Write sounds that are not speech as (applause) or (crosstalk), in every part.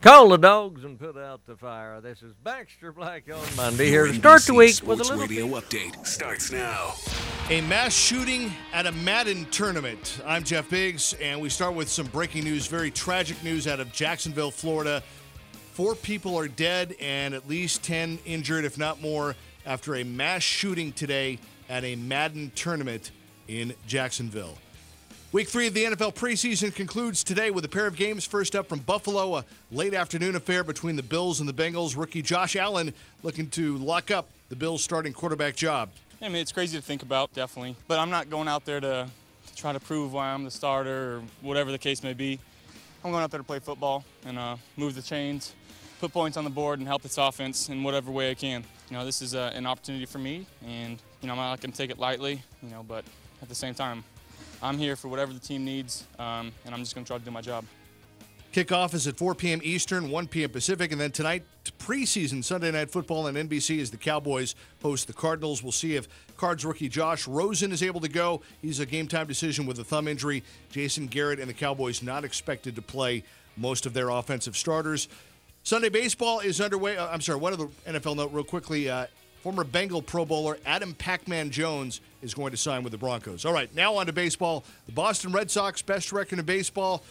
Call the dogs and put out the fire. This is Baxter Black on Monday here to start the week with a Sports little Radio update starts now. A mass shooting at a Madden tournament. I'm Jeff Biggs, and we start with some breaking news, very tragic news out of Jacksonville, Florida. Four people are dead and at least 10 injured, if not more, after a mass shooting today at a Madden tournament in Jacksonville. Week three of the NFL preseason concludes today with a pair of games. First up from Buffalo, a late afternoon affair between the Bills and the Bengals. Rookie Josh Allen looking to lock up the Bills' starting quarterback job. I mean, it's crazy to think about, definitely. But I'm not going out there to, try to prove why I'm the starter or whatever the case may be. I'm going out there to play football and uh, move the chains, put points on the board, and help this offense in whatever way I can. You know, this is uh, an opportunity for me, and you know, I'm not going to take it lightly. You know, but at the same time, I'm here for whatever the team needs, um, and I'm just going to try to do my job. Kickoff is at 4 p.m. Eastern, 1 p.m. Pacific, and then tonight, preseason Sunday Night Football on NBC as the Cowboys host the Cardinals. We'll see if Cards rookie Josh Rosen is able to go. He's a game time decision with a thumb injury. Jason Garrett and the Cowboys not expected to play most of their offensive starters. Sunday baseball is underway. Uh, I'm sorry, one of the NFL note real quickly. Uh, former Bengal Pro Bowler Adam Pac-Man Jones is going to sign with the Broncos. All right, now on to baseball. The Boston Red Sox, best record in baseball,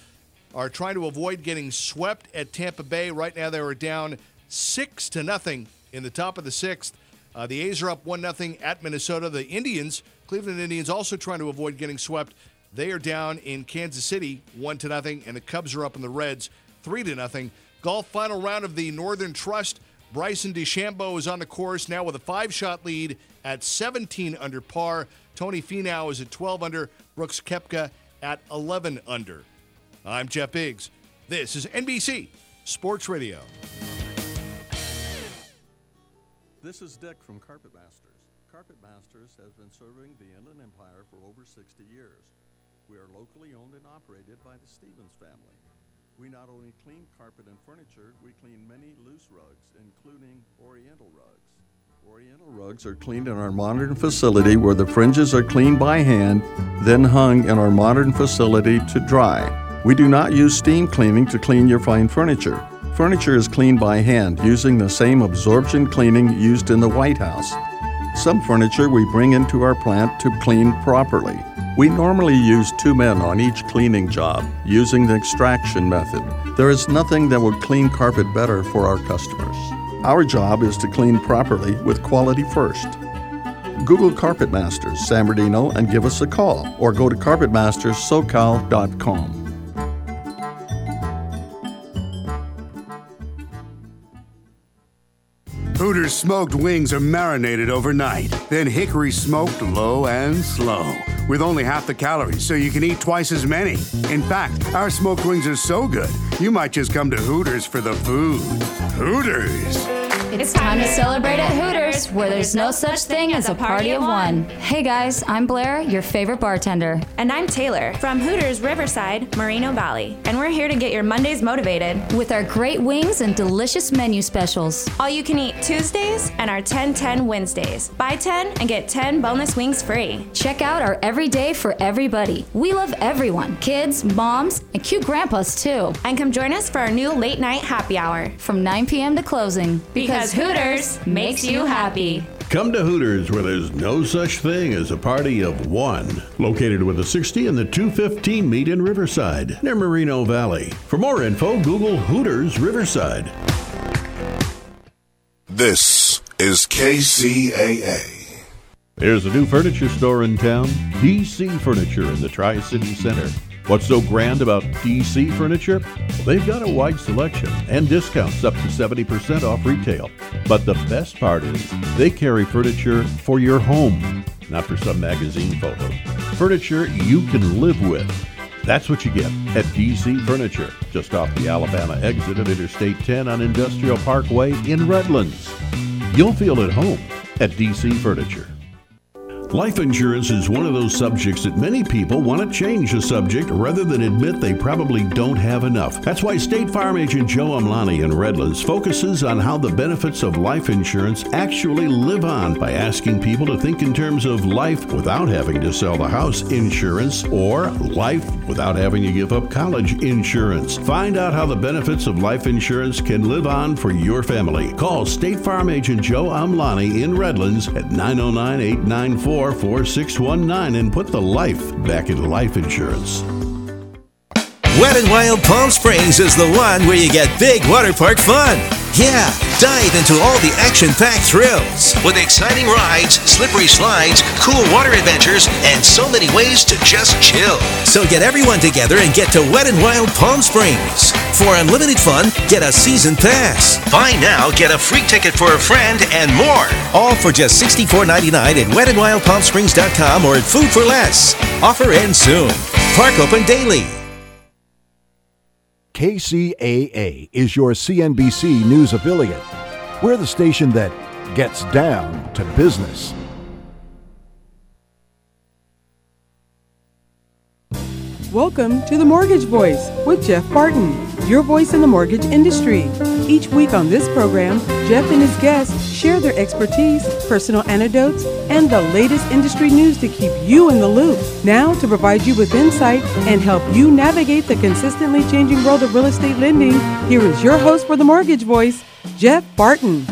are trying to avoid getting swept at Tampa Bay. Right now, they are down six to nothing in the top of the sixth. Uh, the A's are up one nothing at Minnesota. The Indians, Cleveland Indians, also trying to avoid getting swept. They are down in Kansas City one to nothing, and the Cubs are up in the Reds three to nothing. Golf final round of the Northern Trust. Bryson DeChambeau is on the course now with a five-shot lead at 17 under par. Tony Finau is at 12 under. Brooks Koepka at 11 under. I'm Jeff Biggs. This is NBC Sports Radio. This is Dick from Carpet Masters. Carpet Masters has been serving the Inland Empire for over 60 years. We are locally owned and operated by the Stevens family. We not only clean carpet and furniture, we clean many loose rugs, including Oriental rugs. Oriental rugs are cleaned in our modern facility where the fringes are cleaned by hand, then hung in our modern facility to dry. We do not use steam cleaning to clean your fine furniture. Furniture is cleaned by hand using the same absorption cleaning used in the White House. Some furniture we bring into our plant to clean properly. We normally use two men on each cleaning job using the extraction method. There is nothing that would clean carpet better for our customers. Our job is to clean properly with quality first. Google Carpet Masters San Bernardino and give us a call or go to carpetmasterssocal.com. smoked wings are marinated overnight, then hickory smoked low and slow. With only half the calories, so you can eat twice as many. In fact, our smoked wings are so good, you might just come to Hooters for the food. Hooters! It's time to celebrate at Hooters, where there's no such thing as a party of one. Hey guys, I'm Blair, your favorite bartender. And I'm Taylor from Hooters Riverside, Moreno Valley. And we're here to get your Mondays motivated with our great wings and delicious menu specials. All you can eat Tuesdays and our 10 10 Wednesdays. Buy 10 and get 10 boneless wings free. Check out our everyday for everybody. We love everyone kids, moms, and cute grandpas too. And come join us for our new late night happy hour from 9 p.m. to closing. Because Hooters makes you happy. Come to Hooters where there's no such thing as a party of one. Located with the 60 and the 215 meet in Riverside, near Moreno Valley. For more info, Google Hooters Riverside. This is KCAA. There's a new furniture store in town, DC Furniture in the Tri City Center. What's so grand about DC Furniture? They've got a wide selection and discounts up to 70% off retail. But the best part is they carry furniture for your home, not for some magazine photo. Furniture you can live with. That's what you get at DC Furniture, just off the Alabama exit of Interstate 10 on Industrial Parkway in Redlands. You'll feel at home at DC Furniture. Life insurance is one of those subjects that many people want to change the subject rather than admit they probably don't have enough. That's why State Farm Agent Joe Amlani in Redlands focuses on how the benefits of life insurance actually live on by asking people to think in terms of life without having to sell the house insurance or life without having to give up college insurance. Find out how the benefits of life insurance can live on for your family. Call State Farm Agent Joe Amlani in Redlands at 909 894 4619 and put the life back into life insurance. Wet and Wild Palm Springs is the one where you get big water park fun. Yeah, dive into all the action packed thrills with exciting rides, slippery slides, cool water adventures, and so many ways to just chill. So get everyone together and get to Wet and Wild Palm Springs. For unlimited fun, get a season pass. Buy now, get a free ticket for a friend, and more. All for just $64.99 at wetandwildpalmsprings.com or at Food for Less. Offer ends soon. Park open daily. KCAA is your CNBC news affiliate. We're the station that gets down to business. Welcome to the Mortgage Voice with Jeff Barton, your voice in the mortgage industry. Each week on this program, Jeff and his guests share their expertise, personal anecdotes, and the latest industry news to keep you in the loop. Now, to provide you with insight and help you navigate the consistently changing world of real estate lending, here is your host for the Mortgage Voice, Jeff Barton.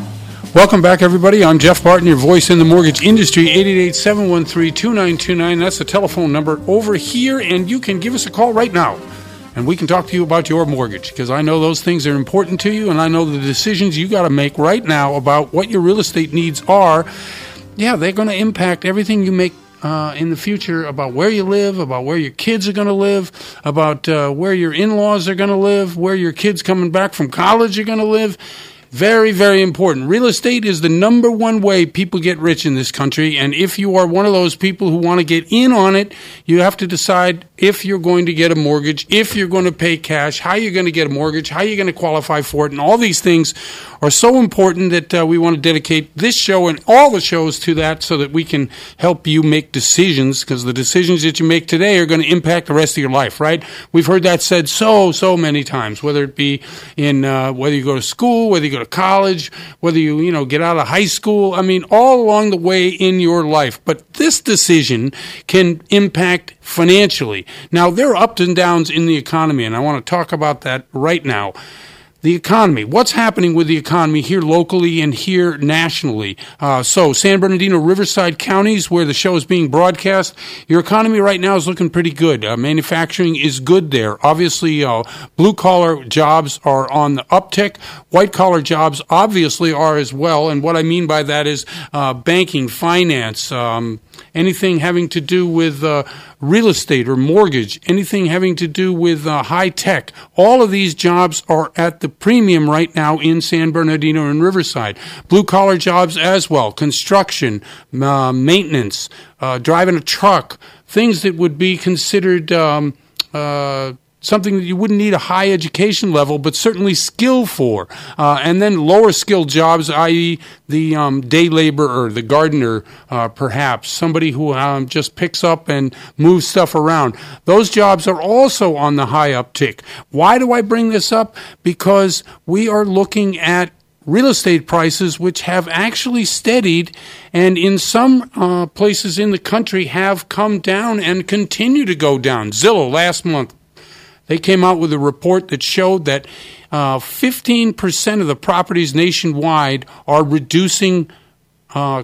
Welcome back, everybody. I'm Jeff Barton, your voice in the mortgage industry. 888-713-2929. That's the telephone number over here, and you can give us a call right now, and we can talk to you about your mortgage because I know those things are important to you, and I know the decisions you got to make right now about what your real estate needs are. Yeah, they're going to impact everything you make uh, in the future about where you live, about where your kids are going to live, about uh, where your in laws are going to live, where your kids coming back from college are going to live. Very, very important. Real estate is the number one way people get rich in this country. And if you are one of those people who want to get in on it, you have to decide if you're going to get a mortgage, if you're going to pay cash, how you're going to get a mortgage, how you're going to qualify for it. And all these things are so important that uh, we want to dedicate this show and all the shows to that so that we can help you make decisions because the decisions that you make today are going to impact the rest of your life, right? We've heard that said so, so many times, whether it be in, uh, whether you go to school, whether you go to college, whether you, you know, get out of high school. I mean, all along the way in your life. But this decision can impact financially. Now, there are ups and downs in the economy, and I want to talk about that right now the economy. What's happening with the economy here locally and here nationally? Uh, so, San Bernardino, Riverside counties, where the show is being broadcast, your economy right now is looking pretty good. Uh, manufacturing is good there. Obviously, uh, blue collar jobs are on the uptick. White collar jobs obviously are as well. And what I mean by that is uh, banking, finance, um, anything having to do with uh, real estate or mortgage, anything having to do with uh, high tech. All of these jobs are at the premium right now in San Bernardino and Riverside. Blue collar jobs as well, construction, uh, maintenance, uh, driving a truck, things that would be considered. Um, uh, something that you wouldn't need a high education level, but certainly skill for. Uh, and then lower skilled jobs, i.e., the um, day laborer, the gardener, uh, perhaps somebody who um, just picks up and moves stuff around. Those jobs are also on the high uptick. Why do I bring this up? Because we are looking at real estate prices, which have actually steadied and in some uh, places in the country have come down and continue to go down. Zillow last month they came out with a report that showed that uh, 15% of the properties nationwide are reducing uh,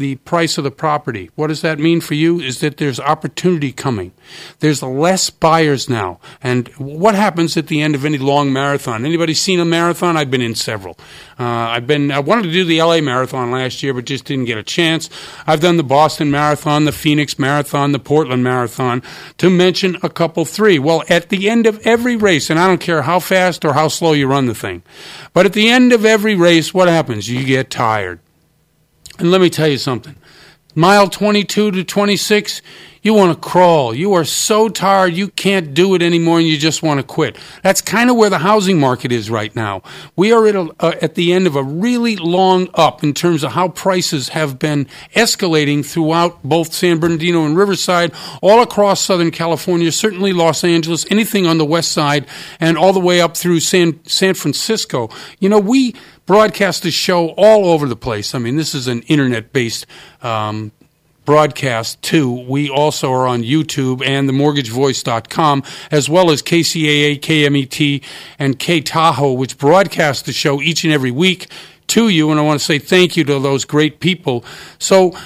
the price of the property. What does that mean for you? Is that there's opportunity coming. There's less buyers now. And what happens at the end of any long marathon? Anybody seen a marathon? I've been in several. Uh, I've been. I wanted to do the LA marathon last year, but just didn't get a chance. I've done the Boston marathon, the Phoenix marathon, the Portland marathon, to mention a couple three. Well, at the end of every race, and I don't care how fast or how slow you run the thing, but at the end of every race, what happens? You get tired. And let me tell you something. Mile 22 to 26, you want to crawl. You are so tired, you can't do it anymore, and you just want to quit. That's kind of where the housing market is right now. We are at, a, uh, at the end of a really long up in terms of how prices have been escalating throughout both San Bernardino and Riverside, all across Southern California, certainly Los Angeles, anything on the west side, and all the way up through San, San Francisco. You know, we broadcast this show all over the place. I mean, this is an internet based um, broadcast too. We also are on YouTube and themortgagevoice.com, as well as KCAA, KMET, and K Tahoe, which broadcast the show each and every week to you. And I want to say thank you to those great people. So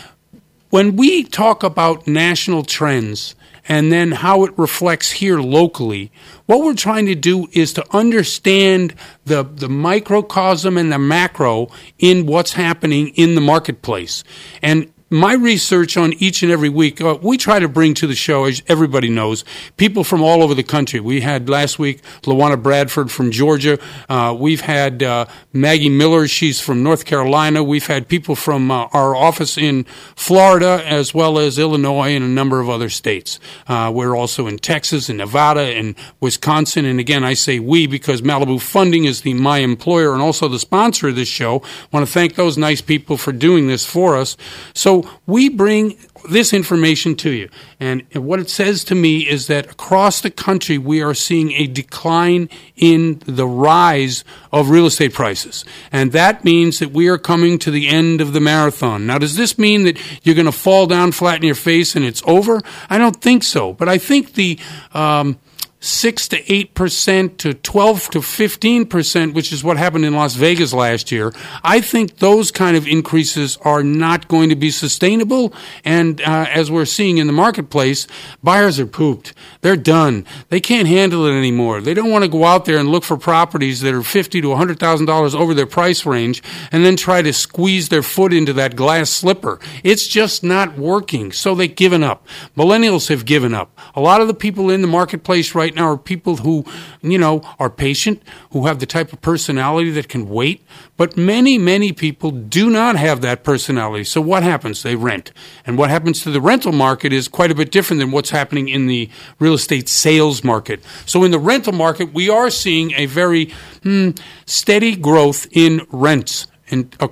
when we talk about national trends, and then how it reflects here locally. What we're trying to do is to understand the, the microcosm and the macro in what's happening in the marketplace. And my research on each and every week, uh, we try to bring to the show, as everybody knows, people from all over the country. We had last week Lawana Bradford from Georgia. Uh, we've had uh, Maggie Miller, she's from North Carolina. We've had people from uh, our office in Florida as well as Illinois and a number of other states. Uh, we're also in Texas and Nevada and Wisconsin. And again, I say we because Malibu Funding is the my employer and also the sponsor of this show. I want to thank those nice people for doing this for us. So we bring this information to you. And what it says to me is that across the country, we are seeing a decline in the rise of real estate prices. And that means that we are coming to the end of the marathon. Now, does this mean that you're going to fall down flat in your face and it's over? I don't think so. But I think the. Um, 6 to 8% to 12 to 15%, which is what happened in Las Vegas last year. I think those kind of increases are not going to be sustainable. And uh, as we're seeing in the marketplace, buyers are pooped. They're done. They can't handle it anymore. They don't want to go out there and look for properties that are 50 to $100,000 over their price range and then try to squeeze their foot into that glass slipper. It's just not working. So they've given up. Millennials have given up. A lot of the people in the marketplace right right now are people who, you know, are patient, who have the type of personality that can wait. But many, many people do not have that personality. So what happens? They rent. And what happens to the rental market is quite a bit different than what's happening in the real estate sales market. So in the rental market, we are seeing a very hmm, steady growth in rents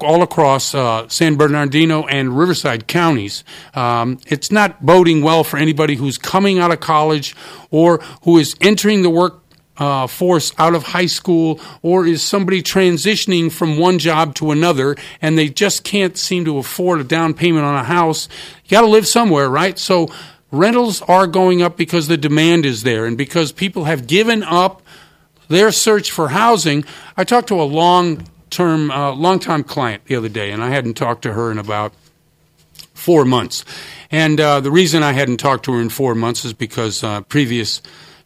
all across uh, San Bernardino and Riverside counties. Um, it's not boding well for anybody who's coming out of college or who is entering the work uh, force out of high school or is somebody transitioning from one job to another and they just can't seem to afford a down payment on a house. You got to live somewhere, right? So rentals are going up because the demand is there and because people have given up their search for housing. I talked to a long term, uh, long time client the other day, and I hadn't talked to her in about four months. And uh, the reason I hadn't talked to her in four months is because uh, previous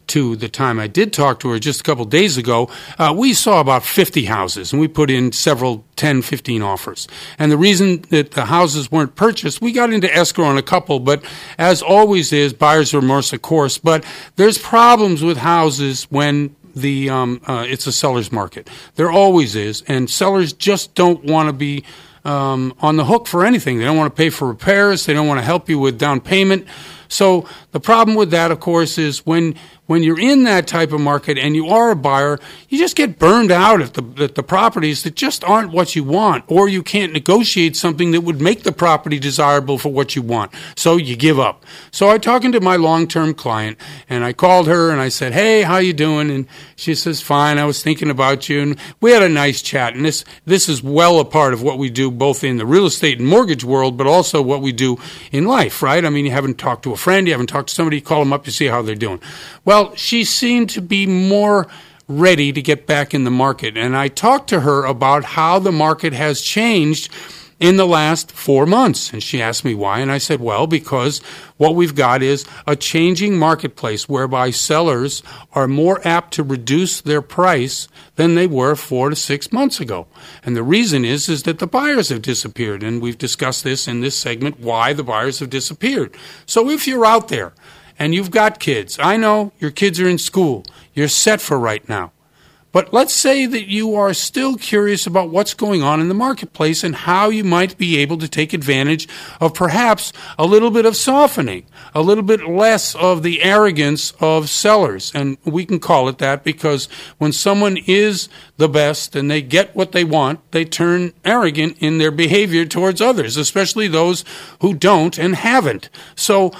to the time I did talk to her just a couple days ago, uh, we saw about 50 houses and we put in several 10, 15 offers. And the reason that the houses weren't purchased, we got into escrow on a couple, but as always is, buyer's remorse, of course. But there's problems with houses when the um, uh, it's a seller's market. There always is, and sellers just don't want to be um, on the hook for anything. They don't want to pay for repairs. They don't want to help you with down payment. So the problem with that, of course, is when when you're in that type of market and you are a buyer, you just get burned out at the, at the properties that just aren't what you want, or you can't negotiate something that would make the property desirable for what you want. So you give up. So I talking to my long-term client, and I called her and I said, "Hey, how you doing?" And she says, "Fine. I was thinking about you." And we had a nice chat. And this this is well a part of what we do both in the real estate and mortgage world, but also what we do in life, right? I mean, you haven't talked to a friend, you haven't talked to somebody, You call them up to see how they're doing. Well, she seemed to be more ready to get back in the market. And I talked to her about how the market has changed in the last four months. And she asked me why. And I said, well, because what we've got is a changing marketplace whereby sellers are more apt to reduce their price than they were four to six months ago. And the reason is, is that the buyers have disappeared. And we've discussed this in this segment, why the buyers have disappeared. So if you're out there and you've got kids, I know your kids are in school, you're set for right now. But let's say that you are still curious about what's going on in the marketplace and how you might be able to take advantage of perhaps a little bit of softening, a little bit less of the arrogance of sellers. And we can call it that because when someone is the best and they get what they want, they turn arrogant in their behavior towards others, especially those who don't and haven't. So,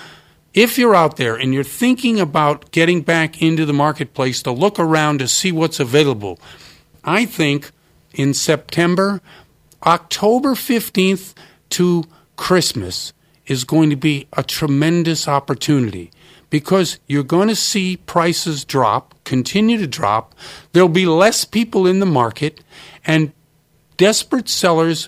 if you're out there and you're thinking about getting back into the marketplace to look around to see what's available, I think in September, October 15th to Christmas is going to be a tremendous opportunity because you're going to see prices drop, continue to drop. There'll be less people in the market, and desperate sellers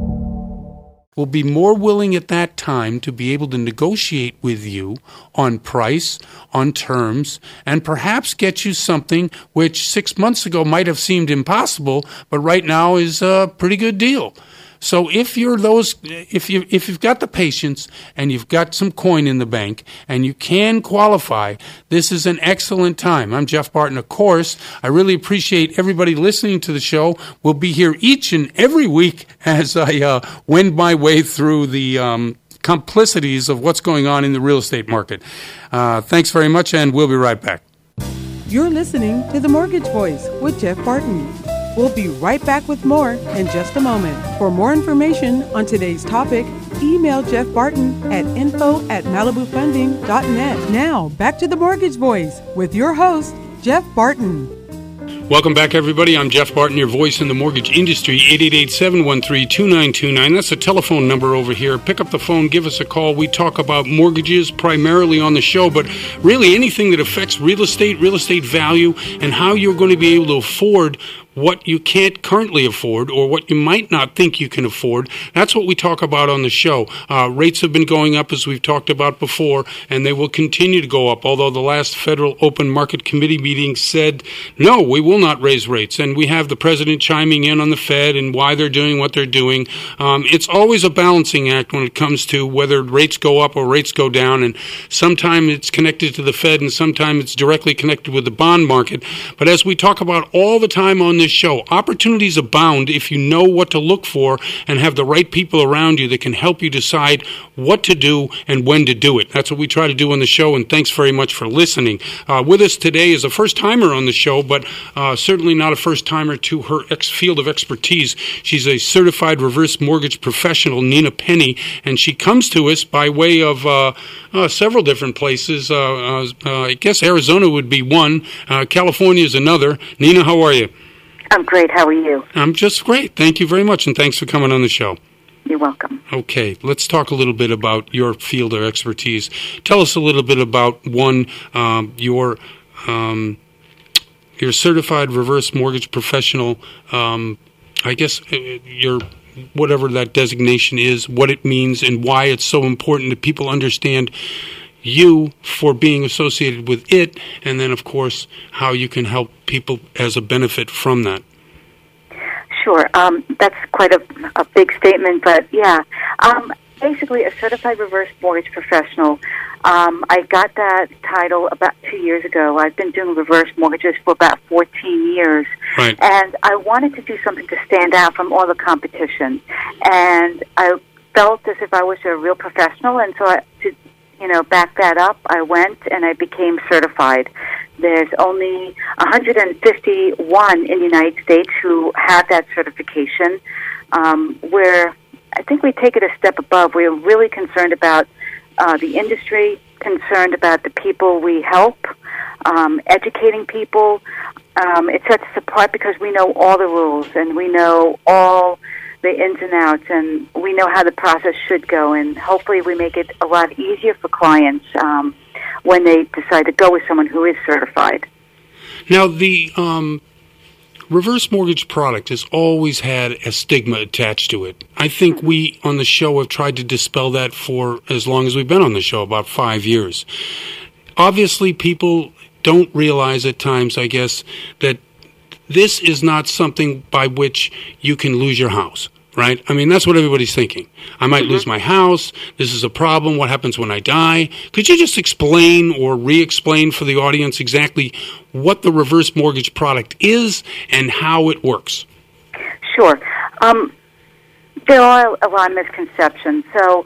will be more willing at that time to be able to negotiate with you on price, on terms, and perhaps get you something which six months ago might have seemed impossible, but right now is a pretty good deal. So if you're those, if you if you've got the patience and you've got some coin in the bank and you can qualify, this is an excellent time. I'm Jeff Barton. Of course, I really appreciate everybody listening to the show. We'll be here each and every week (laughs) as I uh, wend my way through the. Um, complicities of what's going on in the real estate market. Uh, thanks very much, and we'll be right back. You're listening to The Mortgage Voice with Jeff Barton. We'll be right back with more in just a moment. For more information on today's topic, email Jeff Barton at info at malibufunding.net. Now, back to the Mortgage Voice with your host, Jeff Barton. Welcome back, everybody. I'm Jeff Barton, your voice in the mortgage industry. 888-713-2929. That's a telephone number over here. Pick up the phone, give us a call. We talk about mortgages primarily on the show, but really anything that affects real estate, real estate value, and how you're going to be able to afford what you can't currently afford or what you might not think you can afford. That's what we talk about on the show. Uh, rates have been going up, as we've talked about before, and they will continue to go up. Although the last Federal Open Market Committee meeting said, no, we will not raise rates. And we have the president chiming in on the Fed and why they're doing what they're doing. Um, it's always a balancing act when it comes to whether rates go up or rates go down. And sometimes it's connected to the Fed and sometimes it's directly connected with the bond market. But as we talk about all the time on this show. Opportunities abound if you know what to look for and have the right people around you that can help you decide what to do and when to do it. That's what we try to do on the show, and thanks very much for listening. Uh, with us today is a first timer on the show, but uh, certainly not a first timer to her ex- field of expertise. She's a certified reverse mortgage professional, Nina Penny, and she comes to us by way of uh, uh several different places. Uh, uh, I guess Arizona would be one, California is another. Nina, how are you? I'm great. How are you? I'm just great. Thank you very much, and thanks for coming on the show. You're welcome. Okay, let's talk a little bit about your field of expertise. Tell us a little bit about one um, your um, your certified reverse mortgage professional. Um, I guess uh, your whatever that designation is, what it means, and why it's so important that people understand you for being associated with it, and then, of course, how you can help people as a benefit from that. Sure. Um, that's quite a, a big statement, but yeah. Um, basically, a certified reverse mortgage professional. Um, I got that title about two years ago. I've been doing reverse mortgages for about 14 years. Right. And I wanted to do something to stand out from all the competition. And I felt as if I was a real professional, and so I, to you know, back that up, I went and I became certified. There's only 151 in the United States who have that certification. Um, we're I think we take it a step above. We're really concerned about uh, the industry, concerned about the people we help, um, educating people. Um, it sets us apart because we know all the rules and we know all the ins and outs, and we know how the process should go. And hopefully, we make it a lot easier for clients um, when they decide to go with someone who is certified. Now, the um, reverse mortgage product has always had a stigma attached to it. I think we on the show have tried to dispel that for as long as we've been on the show, about five years. Obviously, people don't realize at times, I guess, that this is not something by which you can lose your house. Right? I mean, that's what everybody's thinking. I might lose my house. This is a problem. What happens when I die? Could you just explain or re explain for the audience exactly what the reverse mortgage product is and how it works? Sure. Um, there are a lot of misconceptions. So,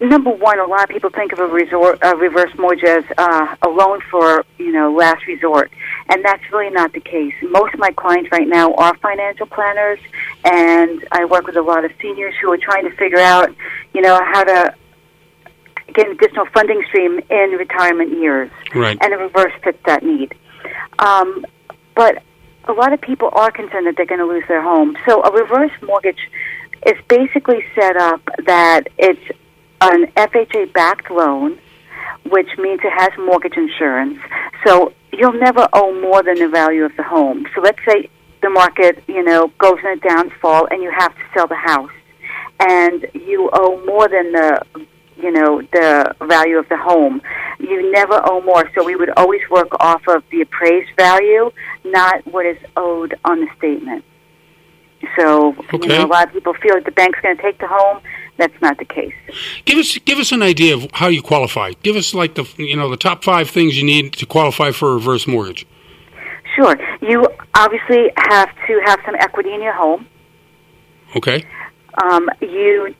number one, a lot of people think of a, resort, a reverse mortgage as uh, a loan for you know last resort, and that's really not the case. Most of my clients right now are financial planners, and I work with a lot of seniors who are trying to figure out, you know, how to get an additional funding stream in retirement years, Right. and a reverse fits that need. Um, but a lot of people are concerned that they're going to lose their home. So a reverse mortgage is basically set up that it's an FHA backed loan, which means it has mortgage insurance. So you'll never owe more than the value of the home. So let's say the market, you know, goes in a downfall and you have to sell the house and you owe more than the you know the value of the home you never owe more so we would always work off of the appraised value not what is owed on the statement so you know a lot of people feel that the bank's going to take the home that's not the case Give us give us an idea of how you qualify. Give us like the you know the top five things you need to qualify for a reverse mortgage. sure you obviously have to have some equity in your home Okay. Um, you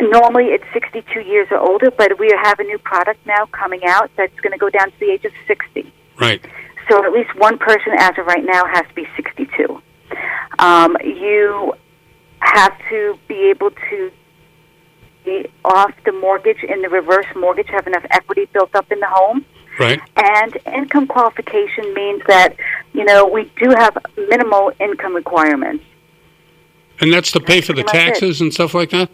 normally it's 62 years or older, but we have a new product now coming out that's going to go down to the age of 60. Right. So at least one person, as of right now, has to be 62. Um, you have to be able to off the mortgage in the reverse mortgage, have enough equity built up in the home. Right. And income qualification means that, you know, we do have minimal income requirements. And that's to pay for the it. taxes and stuff like that.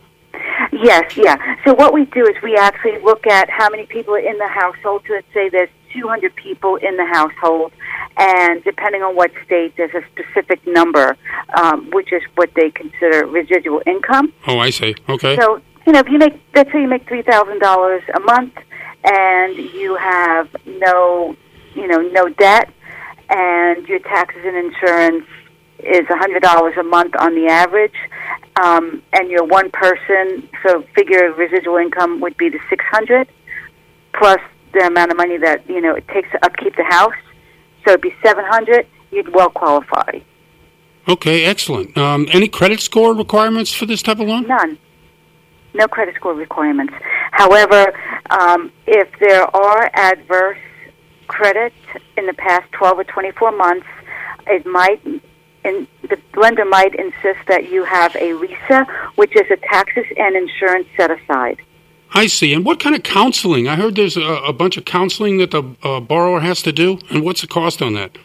Yes, yeah. So what we do is we actually look at how many people are in the household. So let's say there's 200 people in the household, and depending on what state, there's a specific number, um, which is what they consider residual income. Oh, I see. Okay. So you know, if you make, let's say you make three thousand dollars a month, and you have no, you know, no debt, and your taxes and insurance is a hundred dollars a month on the average, um, and you're one person, so figure residual income would be the six hundred plus the amount of money that you know it takes to upkeep the house, so it'd be seven hundred. You'd well qualify. Okay. Excellent. Um, any credit score requirements for this type of loan? None. No credit score requirements. However, um, if there are adverse credit in the past 12 or 24 months, it might, and the lender might insist that you have a RISA, which is a taxes and insurance set aside. I see. And what kind of counseling? I heard there's a, a bunch of counseling that the uh, borrower has to do. And what's the cost on that?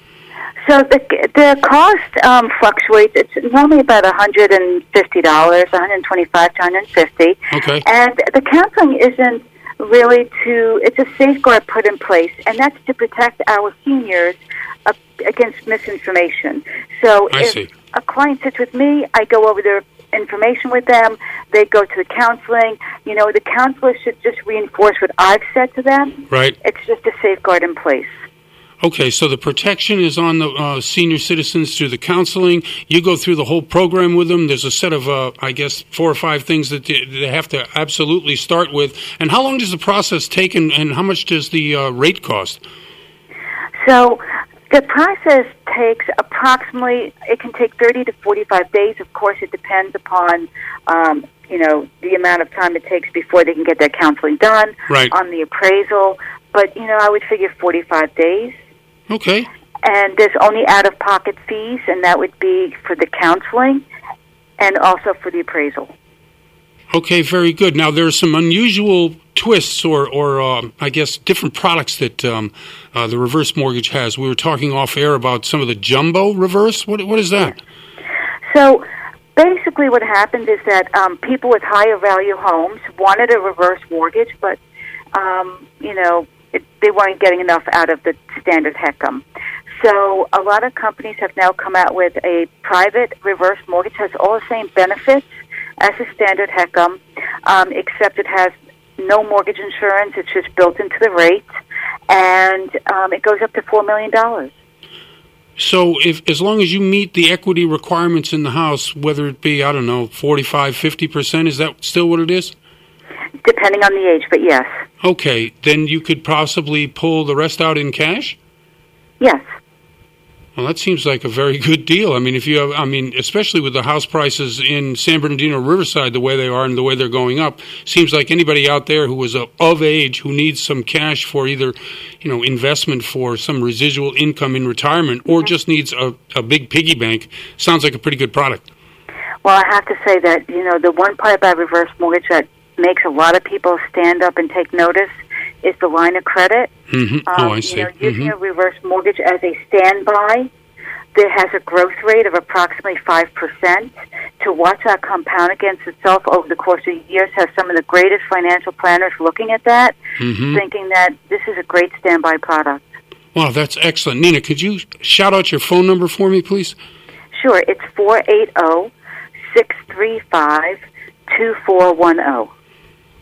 So the the cost um, fluctuates. It's normally about one hundred and fifty dollars, one hundred twenty five to one hundred fifty. Okay. And the counseling isn't really to. It's a safeguard put in place, and that's to protect our seniors uh, against misinformation. So I if see. a client sits with me, I go over their information with them. They go to the counseling. You know, the counselor should just reinforce what I've said to them. Right. It's just a safeguard in place. Okay, so the protection is on the uh, senior citizens through the counseling. You go through the whole program with them. There's a set of, uh, I guess, four or five things that they have to absolutely start with. And how long does the process take, and, and how much does the uh, rate cost? So the process takes approximately, it can take 30 to 45 days. Of course, it depends upon, um, you know, the amount of time it takes before they can get their counseling done, Right. on the appraisal. But, you know, I would figure 45 days. Okay. And there's only out of pocket fees, and that would be for the counseling and also for the appraisal. Okay, very good. Now there are some unusual twists, or, or um, I guess different products that um, uh, the reverse mortgage has. We were talking off air about some of the jumbo reverse. What what is that? So basically, what happened is that um, people with higher value homes wanted a reverse mortgage, but um, you know it, they weren't getting enough out of the standard HECM. So a lot of companies have now come out with a private reverse mortgage has all the same benefits as a standard HECM, um, except it has no mortgage insurance. It's just built into the rate, and um, it goes up to four million dollars. So, if as long as you meet the equity requirements in the house, whether it be I don't know 45, 50 percent, is that still what it is? Depending on the age, but yes, Okay, then you could possibly pull the rest out in cash. yes. Well, that seems like a very good deal. I mean, if you have, I mean, especially with the house prices in San Bernardino Riverside the way they are and the way they're going up, seems like anybody out there who is of, of age who needs some cash for either, you know, investment for some residual income in retirement or mm-hmm. just needs a, a big piggy bank sounds like a pretty good product. Well, I have to say that you know the one part about reverse mortgage that makes a lot of people stand up and take notice is the line of credit. hmm Um, oh, I see. You know, using Mhm. a reverse mortgage as a standby that has a growth rate of approximately 5%. To watch that compound against itself over the course of years has some of the greatest financial planners looking at that, Mhm. thinking that this is a great standby product. Wow, that's excellent. Nina, could you shout out your phone number for me, please? Sure, it's 480 635 2410.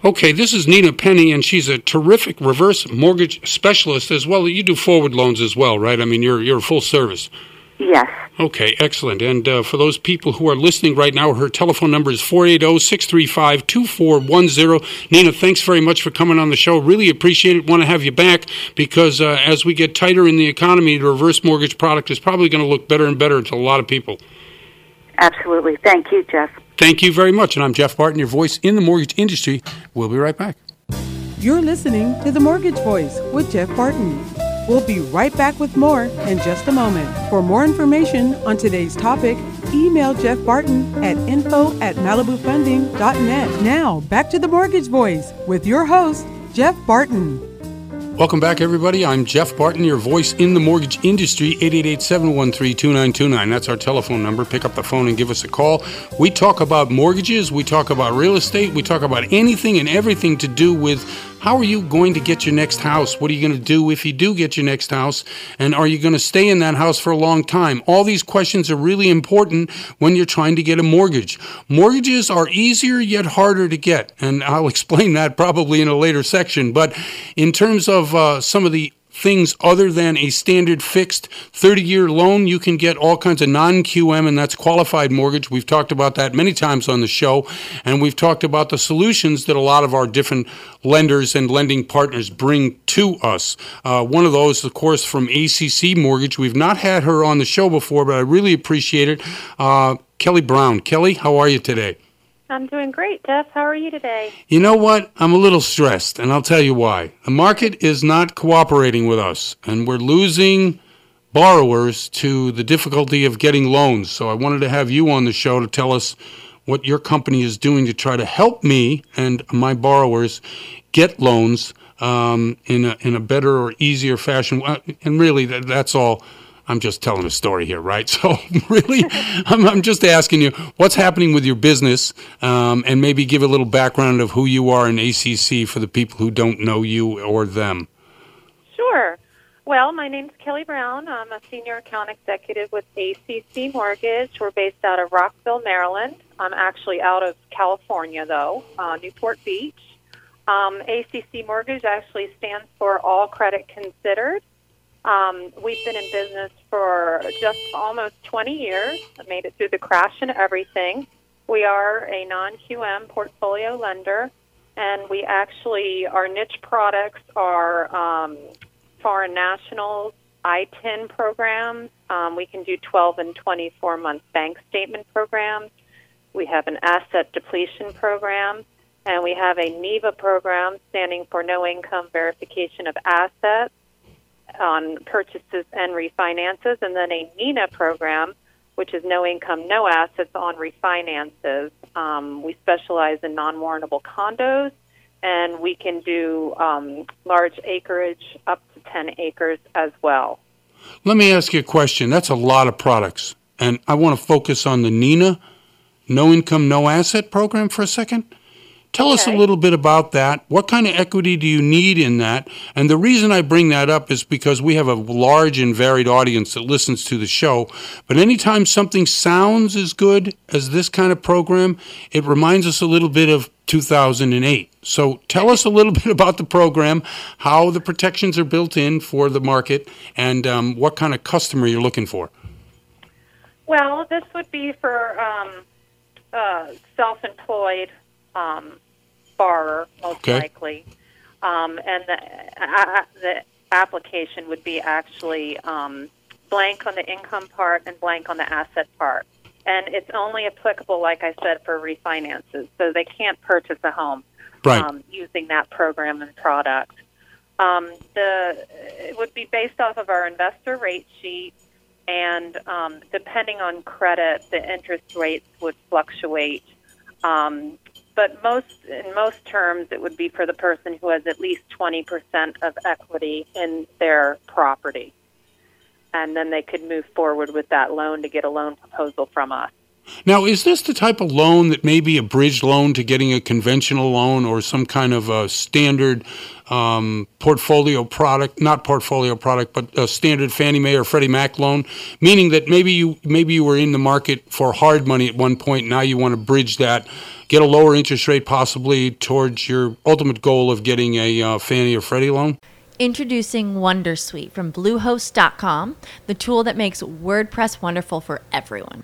Okay, this is Nina Penny, and she's a terrific reverse mortgage specialist as well. You do forward loans as well, right? I mean, you're you're full service. Yes. Okay, excellent. And uh, for those people who are listening right now, her telephone number is 480 635 2410. Nina, thanks very much for coming on the show. Really appreciate it. Want to have you back because uh, as we get tighter in the economy, the reverse mortgage product is probably going to look better and better to a lot of people. Absolutely. Thank you, Jeff. Thank you very much. And I'm Jeff Barton, your voice in the mortgage industry. We'll be right back. You're listening to The Mortgage Voice with Jeff Barton. We'll be right back with more in just a moment. For more information on today's topic, email Jeff Barton at info at malibufunding.net. Now, back to The Mortgage Voice with your host, Jeff Barton. Welcome back, everybody. I'm Jeff Barton, your voice in the mortgage industry. 888-713-2929. That's our telephone number. Pick up the phone and give us a call. We talk about mortgages. We talk about real estate. We talk about anything and everything to do with how are you going to get your next house? What are you going to do if you do get your next house? And are you going to stay in that house for a long time? All these questions are really important when you're trying to get a mortgage. Mortgages are easier yet harder to get. And I'll (laughs) explain that probably in a later section. But in terms of uh, some of the things other than a standard fixed 30 year loan, you can get all kinds of non QM, and that's qualified mortgage. We've talked about that many times on the show, and we've talked about the solutions that a lot of our different lenders and lending partners bring to us. Uh, one of those, of course, from ACC Mortgage. We've not had her on the show before, but I really appreciate it. Uh, Kelly Brown. Kelly, how are you today? I'm doing great, Jeff. How are you today? You know what? I'm a little stressed, and I'll tell you why. The market is not cooperating with us, and we're losing borrowers to the difficulty of getting loans. So I wanted to have you on the show to tell us what your company is doing to try to help me and my borrowers get loans um, in a, in a better or easier fashion. And really, that, that's all. I'm just telling a story here, right? (laughs) So, really, I'm, I'm just asking you what's happening with your business, um, and maybe give a little background of who you are in ACC for the people who don't know you or them. Sure. Well, my name's Kelly Brown. I'm a senior account executive with ACC Mortgage. We're based out of Rockville, Maryland. I'm actually out of California, though, uh, Newport Beach. Um, ACC Mortgage actually stands for All Credit Considered. Um, we've been in business for just almost 20 years. I made it through the crash and everything. We are a non QM portfolio lender, and we actually, our niche products are um, foreign nationals, I 10 programs. Um, we can do 12 and 24 month bank statement programs. We have an asset depletion program, and we have a NIVA program standing for No Income Verification of Assets on purchases and refinances, and then a NINA program, which is no income, no assets on refinances. Um, we specialize in non warrantable condos, and we can do um, large acreage up to 10 acres as well. Let me ask you a question. That's a lot of products. And I want to focus on the NINA, No Income, No Asset program for a second. Tell us a little bit about that. What kind of equity do you need in that? And the reason I bring that up is because we have a large and varied audience that listens to the show. But anytime something sounds as good as this kind of program, it reminds us a little bit of 2008. So tell us a little (laughs) bit about the program, how the protections are built in for the market, and um, what kind of customer you're looking for. Well, this would be for um, uh, self employed um, borrower, most Okay. likely. Um, and the, uh, the application would be actually um, blank on the income part and blank on the asset part. And it's only applicable, like I said, for refinances. So they can't purchase a home Right. um, using that program and product. Um, the it would be based off of our investor rate sheet, and um, depending on credit, the interest rates would fluctuate. Um, but most, in most terms, it would be for the person who has at least 20% of equity in their property. And then they could move forward with that loan to get a loan proposal from us. Now, is this the type of loan that may be a bridge loan to getting a conventional loan or some kind of a standard um, portfolio product, not portfolio product, but a standard Fannie Mae or Freddie Mac loan? Meaning that maybe you maybe you were in the market for hard money at one point, now you want to bridge that, get a lower interest rate possibly towards your ultimate goal of getting a uh, Fannie or Freddie loan? Introducing Wondersuite from Bluehost.com, the tool that makes WordPress wonderful for everyone.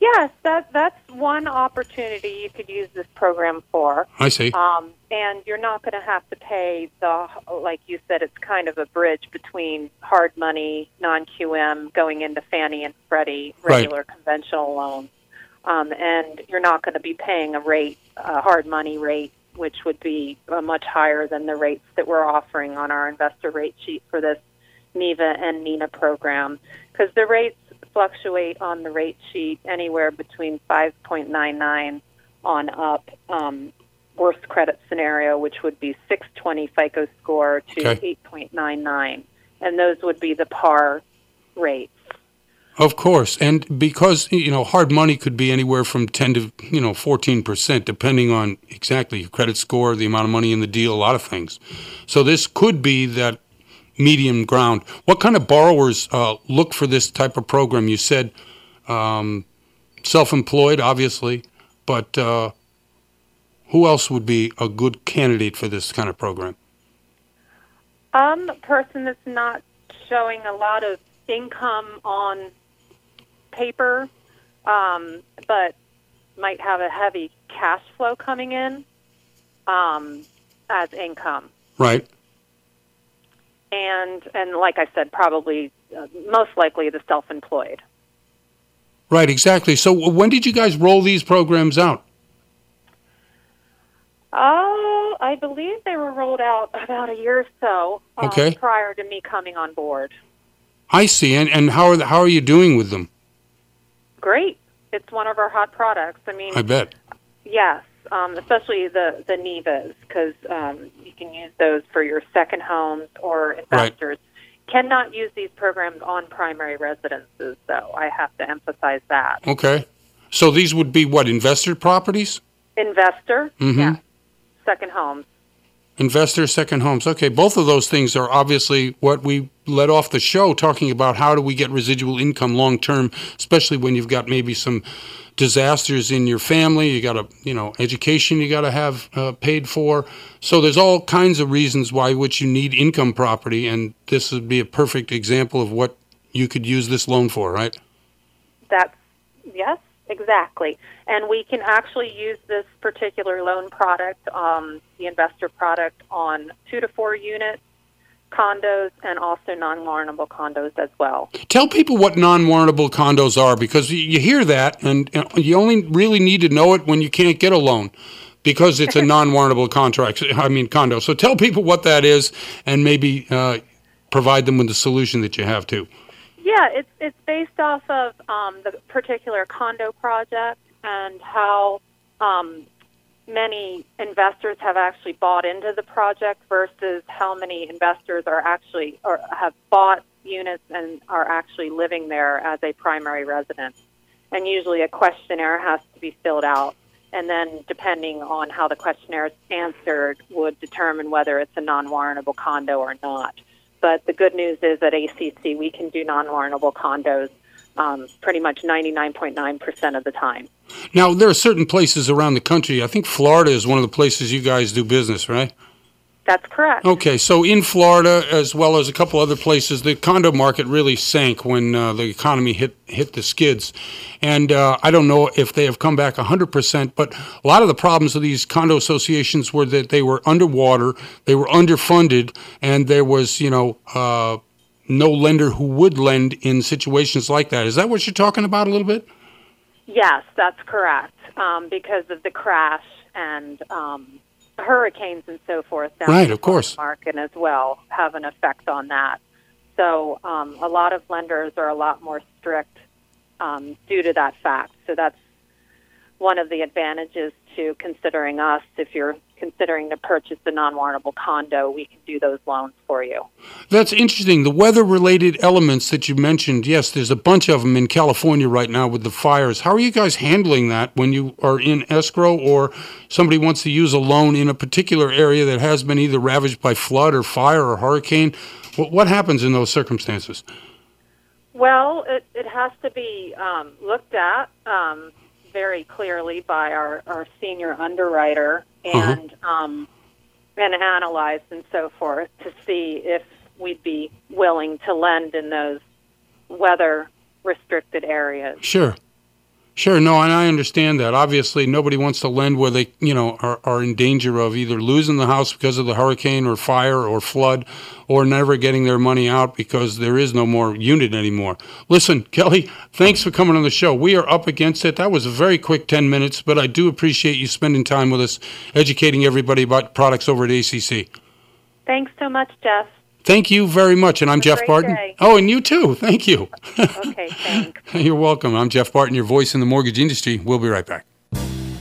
Yes, that that's one opportunity you could use this program for. I see. Um, and you're not going to have to pay the like you said. It's kind of a bridge between hard money, non-QM, going into Fannie and Freddie, Right. regular conventional loans, um, and you're not going to be paying a rate, a hard money rate, which would be uh, much higher than the rates that we're offering on our investor rate sheet for this NIVA and NINA program, because the rates fluctuate on the rate sheet anywhere between 5.99 on up. Um, worst credit scenario, which would be 620 FICO score to Okay. 8.99, and those would be the par rates. Of course, and because you know hard money could be anywhere from ten to you know fourteen percent, depending on exactly your credit score, the amount of money in the deal, a lot of things. So this could be that medium ground. What kind of borrowers uh, look for this type of program? You said um, self-employed, obviously, but uh, who else would be a good candidate for this kind of program? Um, a person that's not showing a lot of income on paper, um, but might have a heavy cash flow coming in um, as income. Right. And and like I said, probably uh, most likely the self-employed. Right, exactly. So when did you guys roll these programs out? Oh, I believe they were rolled out about a year or so um, Okay. prior to me coming on board. I see. And, and how, are the, how are you doing with them? Great. It's one of our hot products. I mean, I bet. yes, um, especially the the NIVAs because um, can use those for your second homes or investors. Cannot use these programs on primary residences, though. I have to emphasize that. Okay. So these would be what, investor properties? Investor, Mm-hmm. second homes. Investor second homes. Okay, both of those things are obviously what we led off the show talking about how do we get residual income long term, especially when you've got maybe some disasters in your family, you got a, you know, education you got to have uh, paid for. So there's all kinds of reasons why which you need income property and this would be a perfect example of what you could use this loan for, right? That's yes, exactly. And we can actually use this particular loan product, um, the investor product, on two to four units, condos, and also non-warrantable condos as well. Tell people what non-warrantable condos are because you hear that and uh, you only really need to know it when you can't get a loan because it's a (laughs) non-warrantable contract. I mean condo. So tell people what that is and maybe uh, provide them with the solution that you have too. Yeah, it's it's based off of um, the particular condo project and how um, many investors have actually bought into the project versus how many investors are actually or have bought units and are actually living there as a primary residence. And usually, a questionnaire has to be filled out, and then depending on how the questionnaire is answered, would determine whether it's a non-warrantable condo or not. But the good news is at ACC, we can do non-warrantable condos um, pretty much 99.9% of the time. Now there are certain places around the country. I think Florida is one of the places you guys do business, right? That's correct. Okay, so in Florida as well as a couple other places, the condo market really sank when uh, the economy hit hit the skids, and uh, I don't know if they have come back hundred percent. But a lot of the problems of these condo associations were that they were underwater, they were underfunded, and there was you know uh, no lender who would lend in situations like that. Is that what you're talking about a little bit? Yes, that's correct. Um, because of the crash and um, hurricanes and so forth down Right, of course. the market as well have an effect on that. So um, a lot of lenders are a lot more strict um, due to that fact. So that's one of the advantages to considering us. If you're considering to purchase a non-warrantable condo, we can do those loans for you. That's interesting. The weather related elements that you mentioned, yes, there's a bunch of them in California right now with the fires. How are you guys handling that when you are in escrow or somebody wants to use a loan in a particular area that has been either ravaged by flood or fire or hurricane? What, what happens in those circumstances? Well, it, it has to be um, looked at um, very clearly by our, our senior underwriter and um, and analyzed and so forth to see if we'd be willing to lend in those weather restricted areas. Sure. Sure, no, and I understand that. Obviously, nobody wants to lend where they, you know, are, are in danger of either losing the house because of the hurricane or fire or flood or never getting their money out because there is no more unit anymore. Listen, Kelly, thanks for coming on the show. We are up against it. That was a very quick 10 minutes, but I do appreciate you spending time with us, educating everybody about products over at ACC. Thanks so much, Jeff. Thank you very much, and I'm Jeff Barton. day. Oh, and you too. Thank you. Okay, thanks. (laughs) You're welcome. I'm Jeff Barton, your voice in the mortgage industry. We'll be right back.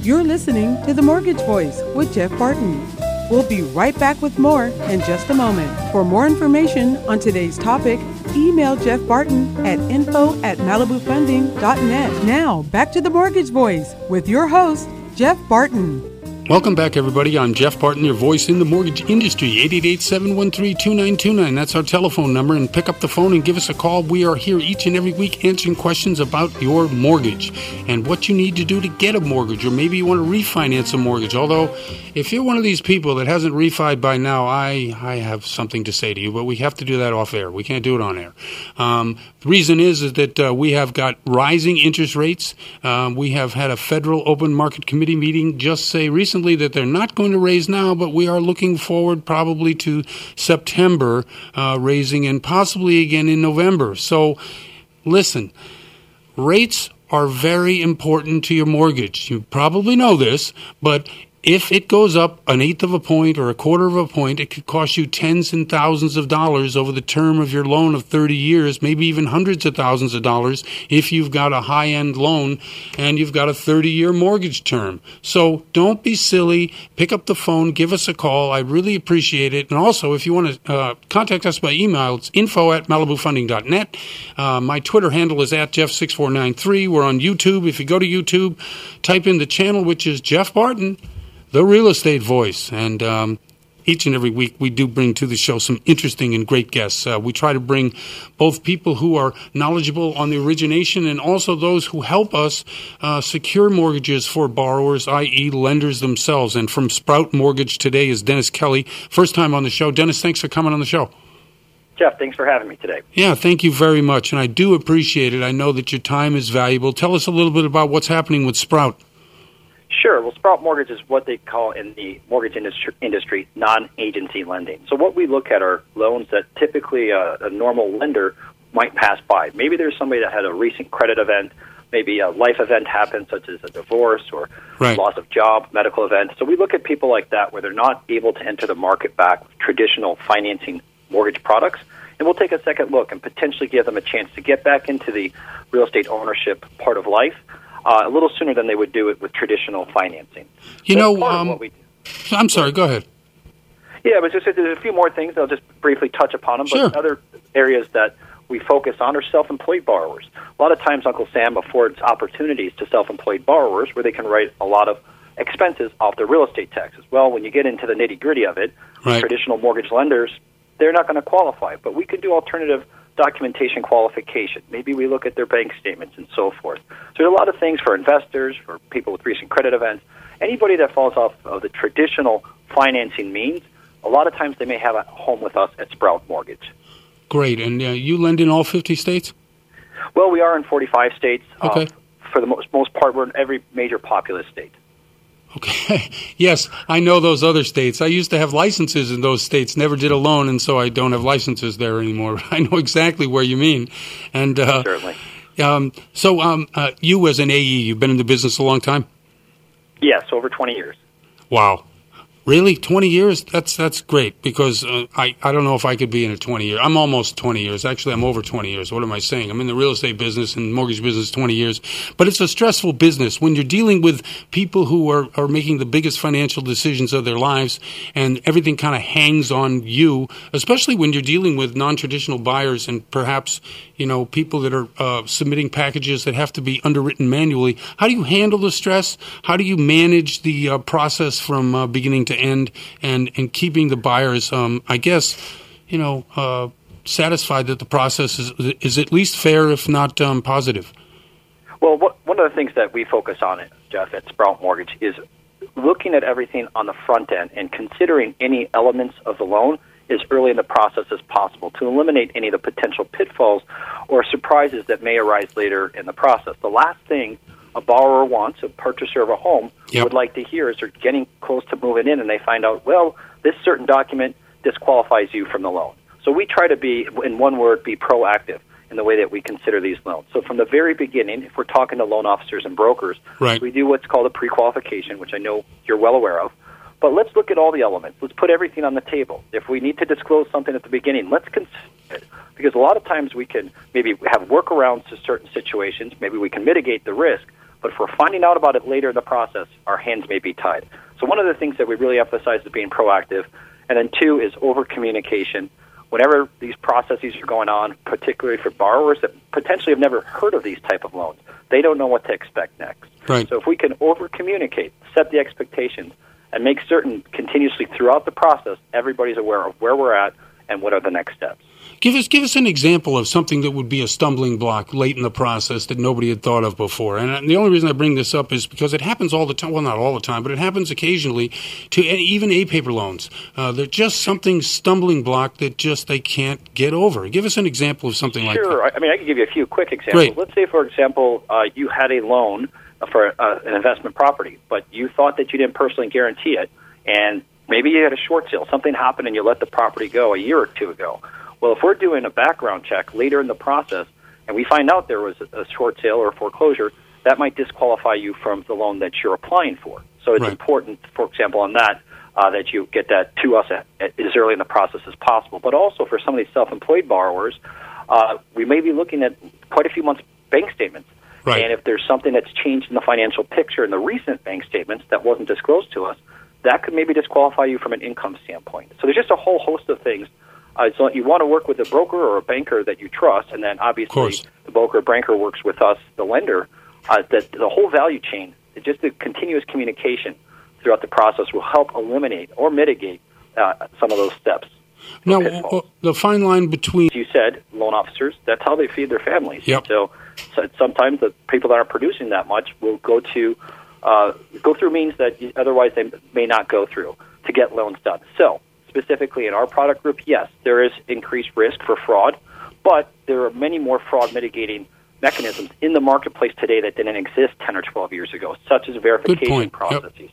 You're listening to The Mortgage Voice with Jeff Barton. We'll be right back with more in just a moment. For more information on today's topic, email Jeff Barton at info at malibufunding.net. Now, back to The Mortgage Voice with your host, Jeff Barton. Welcome back, everybody. I'm Jeff Barton, your voice in the mortgage industry. 888-713-2929. That's our telephone number. And pick up the phone and give us a call. We are here each and every week answering questions about your mortgage and what you need to do to get a mortgage, or maybe you want to refinance a mortgage. Although, if you're one of these people that hasn't refied by now, I, I have something to say to you, but we have to do that off air. We can't do it on air. Um, the reason is, is that uh, we have got rising interest rates. Um, we have had a federal open market committee meeting just say recently that they're not going to raise now, but we are looking forward probably to September uh, raising and possibly again in November. So, listen, rates are very important to your mortgage. You probably know this, but if it goes up an eighth of a point or a quarter of a point, it could cost you tens and thousands of dollars over the term of your loan of 30 years, maybe even hundreds of thousands of dollars if you've got a high end loan and you've got a 30 year mortgage term. So don't be silly. Pick up the phone, give us a call. I really appreciate it. And also, if you want to uh, contact us by email, it's info at malibufunding.net. Uh, my Twitter handle is at Jeff6493. We're on YouTube. If you go to YouTube, type in the channel, which is Jeff Barton the real estate voice. And um, each and every week, we do bring to the show some interesting and great guests. Uh, we try to bring both people who are knowledgeable on the origination and also those who help us uh, secure mortgages for borrowers, i.e., lenders themselves. And from Sprout Mortgage today is Dennis Kelly. First time on the show. Dennis, thanks for coming on the show. Jeff, thanks for having me today. Yeah, thank you very much. And I do appreciate it. I know that your time is valuable. Tell us a little bit about what's happening with Sprout. Sure. Well, Sprout Mortgage is what they call in the mortgage industry, industry non-agency lending. So what we look at are loans that typically a, a normal lender might pass by. Maybe there's somebody that had a recent credit event, maybe a life event happened, such as a divorce or right. loss of job, medical event. So we look at people like that where they're not able to enter the market back with traditional financing mortgage products. And we'll take a second look and potentially give them a chance to get back into the real estate ownership part of life uh, a little sooner than they would do it with traditional financing. You So know, um, what we- I'm sorry, go ahead. yeah, but just there's a few more things. I'll just briefly touch upon them. Sure. But other areas that we focus on are self-employed borrowers. A lot of times, Uncle Sam affords opportunities to self-employed borrowers where they can write a lot of expenses off their real estate taxes. Well, when you get into the nitty-gritty of it, Right. traditional mortgage lenders they're not going to qualify. But we could do alternative documentation qualification. Maybe we look at their bank statements and so forth. So there's a lot of things for investors, for people with recent credit events, anybody that falls off of the traditional financing means. A lot of times they may have a home with us at Sprout Mortgage. Great. And uh, you lend in all 50 states? Well, we are in 45 states. Okay. Uh, for the most, most part, we're in every major populous state. Okay. (laughs) yes, I know those other states. I used to have licenses in those states, never did a loan, and so I don't have licenses there anymore. (laughs) I know exactly where you mean. And uh, Certainly. Um, so, um, uh, you as an AE, you've been in the business a long time? Yes, over 20 years. Wow. Really? 20 years? That's that's great because uh, I, I don't know if I could be in it 20 years. I'm almost 20 years. Actually, I'm over 20 years. What am I saying? I'm in the real estate business and mortgage business 20 years. But it's a stressful business when you're dealing with people who are, are making the biggest financial decisions of their lives and everything kind of hangs on you, especially when you're dealing with non-traditional buyers and perhaps, you know, people that are uh, submitting packages that have to be underwritten manually. How do you handle the stress? How do you manage the uh, process from uh, beginning to end and, and keeping the buyers, um, I guess, you know, uh, satisfied that the process is, is at least fair, if not um, positive? Well, what, one of the things that we focus on, it, Jeff, at Sprout Mortgage is looking at everything on the front end and considering any elements of the loan as early in the process as possible to eliminate any of the potential pitfalls or surprises that may arise later in the process. The last thing a borrower wants, a purchaser of a home, would like to hear is they're getting close to moving in and they find out, well, this certain document disqualifies you from the loan. So we try to be, in one word, be proactive in the way that we consider these loans. So from the very beginning, if we're talking to loan officers and brokers, Right. we do what's called a pre-qualification, which I know you're well aware of. But let's look at all the elements. Let's put everything on the table. If we need to disclose something at the beginning, let's consider it. Because a lot of times we can maybe have workarounds to certain situations. Maybe we can mitigate the risk. But if we're finding out about it later in the process, our hands may be tied. So one of the things that we really emphasize is being proactive. And then two is over communication. Whenever these processes are going on, particularly for borrowers that potentially have never heard of these type of loans, they don't know what to expect next. Right. So if we can over communicate, set the expectations, and make certain continuously throughout the process everybody's aware of where we're at and what are the next steps. Give us give us an example of something that would be a stumbling block late in the process that nobody had thought of before. And uh, the only reason I bring this up is because it happens all the time. Well, not all the time, but it happens occasionally to even A paper loans. Uh, they're just something stumbling block that just they can't get over. Give us an example of something like that. Sure. I mean, I can give you a few quick examples. Great. Let's say, for example, uh, you had a loan for uh, an investment property, but you thought that you didn't personally guarantee it, and maybe you had a short sale. Something happened, and you let the property go a year or two ago. Well, if we're doing a background check later in the process, and we find out there was a, short sale or a foreclosure, that might disqualify you from the loan that you're applying for. So it's Right. important, for example, on that. Uh, that you get that to us at, at, as early in the process as possible. But also for some of these self-employed borrowers, uh, we may be looking at quite a few months bank statements. Right. And if there's something that's changed in the financial picture in the recent bank statements that wasn't disclosed to us, that could maybe disqualify you from an income standpoint. So there's just a whole host of things. Uh, so you want to work with a broker or a banker that you trust, and then obviously the broker or banker works with us, the lender. Uh, that the whole value chain, just the continuous communication throughout the process will help eliminate or mitigate uh, some of those steps. Now, the fine line between As you said, loan officers, that's how they feed their families. Yep. So, so sometimes the people that aren't producing that much will go to uh, go through means that otherwise they may not go through to get loans done. So, specifically in our product group, yes, there is increased risk for fraud, but there are many more fraud mitigating mechanisms in the marketplace today that didn't exist 10 or 12 years ago, such as verification point. Yep. processes.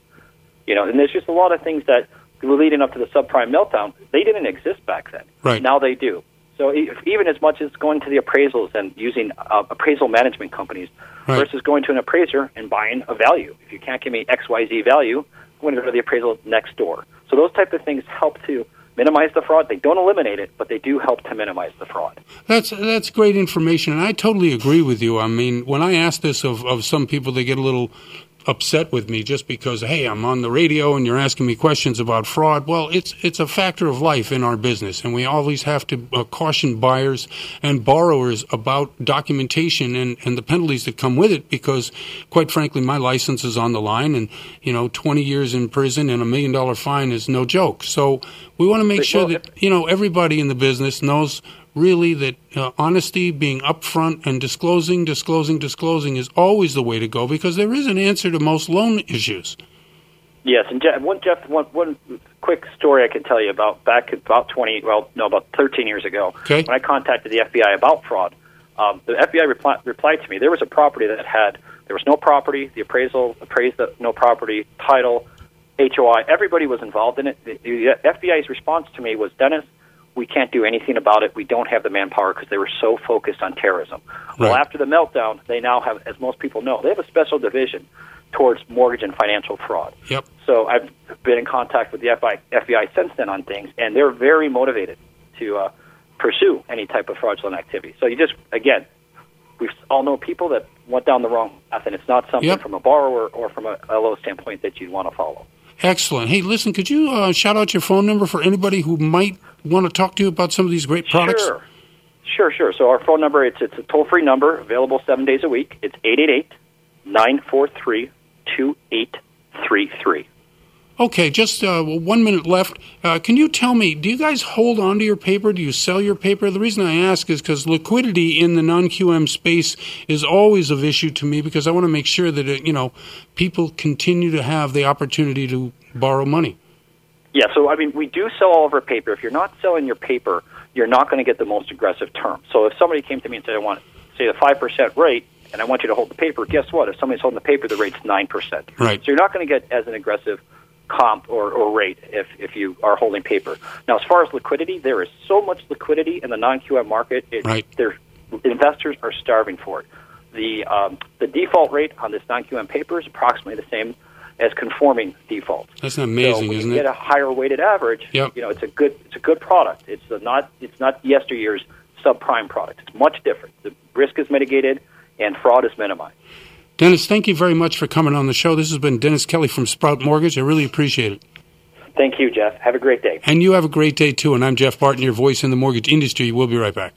You know, and there's just a lot of things that were leading up to the subprime meltdown. They didn't exist back then. Right. Now they do. So even as much as going to the appraisals and using uh, appraisal management companies Right. versus going to an appraiser and buying a value. If you can't give me X, Y, Z value, I'm going to go to the appraisal next door. So those type of things help to minimize the fraud. They don't eliminate it, but they do help to minimize the fraud. That's that's great information, and I totally agree with you. I mean, when I ask this of, of some people, they get a little upset with me just because hey, I'm on the radio and you're asking me questions about fraud. Well, it's it's a factor of life in our business, and we always have to uh, caution buyers and borrowers about documentation and, and the penalties that come with it. Because, quite frankly, my license is on the line, and you know, 20 years in prison and a million dollar fine is no joke. So we want to make sure that you know everybody in the business knows really that uh, honesty, being upfront, and disclosing, disclosing, disclosing is always the way to go because there is an answer to most loan issues. Yes, and Jeff, one Jeff, one, one quick story I can tell you about back about twenty, well, no, about thirteen years ago, Okay. when I contacted the FBI about fraud. Um, the FBI repli- replied to me. There was a property that had there was no property. The appraisal appraised the no property title, HOI. Everybody was involved in it. The, the FBI's response to me was, Dennis, we can't do anything about it. We don't have the manpower because they were so focused on terrorism. Well, after the meltdown, they now have, as most people know, they have a special division towards mortgage and financial fraud. Yep. So I've been in contact with the FBI, FBI since then on things, and they're very motivated to uh, pursue any type of fraudulent activity. So you just, again, we all know people that went down the wrong path, and it's not something Yep. from a borrower or from a, a low standpoint that you'd want to follow. Excellent. Hey, listen, could you uh, shout out your phone number for anybody who might want to talk to you about some of these great products? Sure. Sure, sure. So our phone number, it's, it's a toll-free number, available seven days a week. It's 888-943-2833. Okay, just uh, one minute left. Uh, can you tell me, do you guys hold on to your paper? Do you sell your paper? The reason I ask is because liquidity in the non QM space is always of issue to me because I want to make sure that, it, you know, people continue to have the opportunity to borrow money. Yeah, so I mean, we do sell all of our paper. If you're not selling your paper, you're not going to get the most aggressive term. So if somebody came to me and said, I want, say, a 5% rate, and I want you to hold the paper, guess what? If somebody's holding the paper, the rate's 9%. Right. So you're not going to get as an aggressive comp or, or rate if, if you are holding paper. Now, as far as liquidity, there is so much liquidity in the non-QM market. It, Right. there- investors are starving for it. The, um, the default rate on this non-QM paper is approximately the same as conforming default. That's amazing, so when isn't you it? get a higher weighted average, Yep. you know, it's a good it's a good product. It's a not it's not yesteryear's subprime product. It's much different. The risk is mitigated and fraud is minimized. Dennis, thank you very much for coming on the show. This has been Dennis Kelly from Sprout Mortgage. I really appreciate it. Thank you, Jeff. Have a great day. And you have a great day, too. And I'm Jeff Barton, your voice in the mortgage industry. We'll be right back.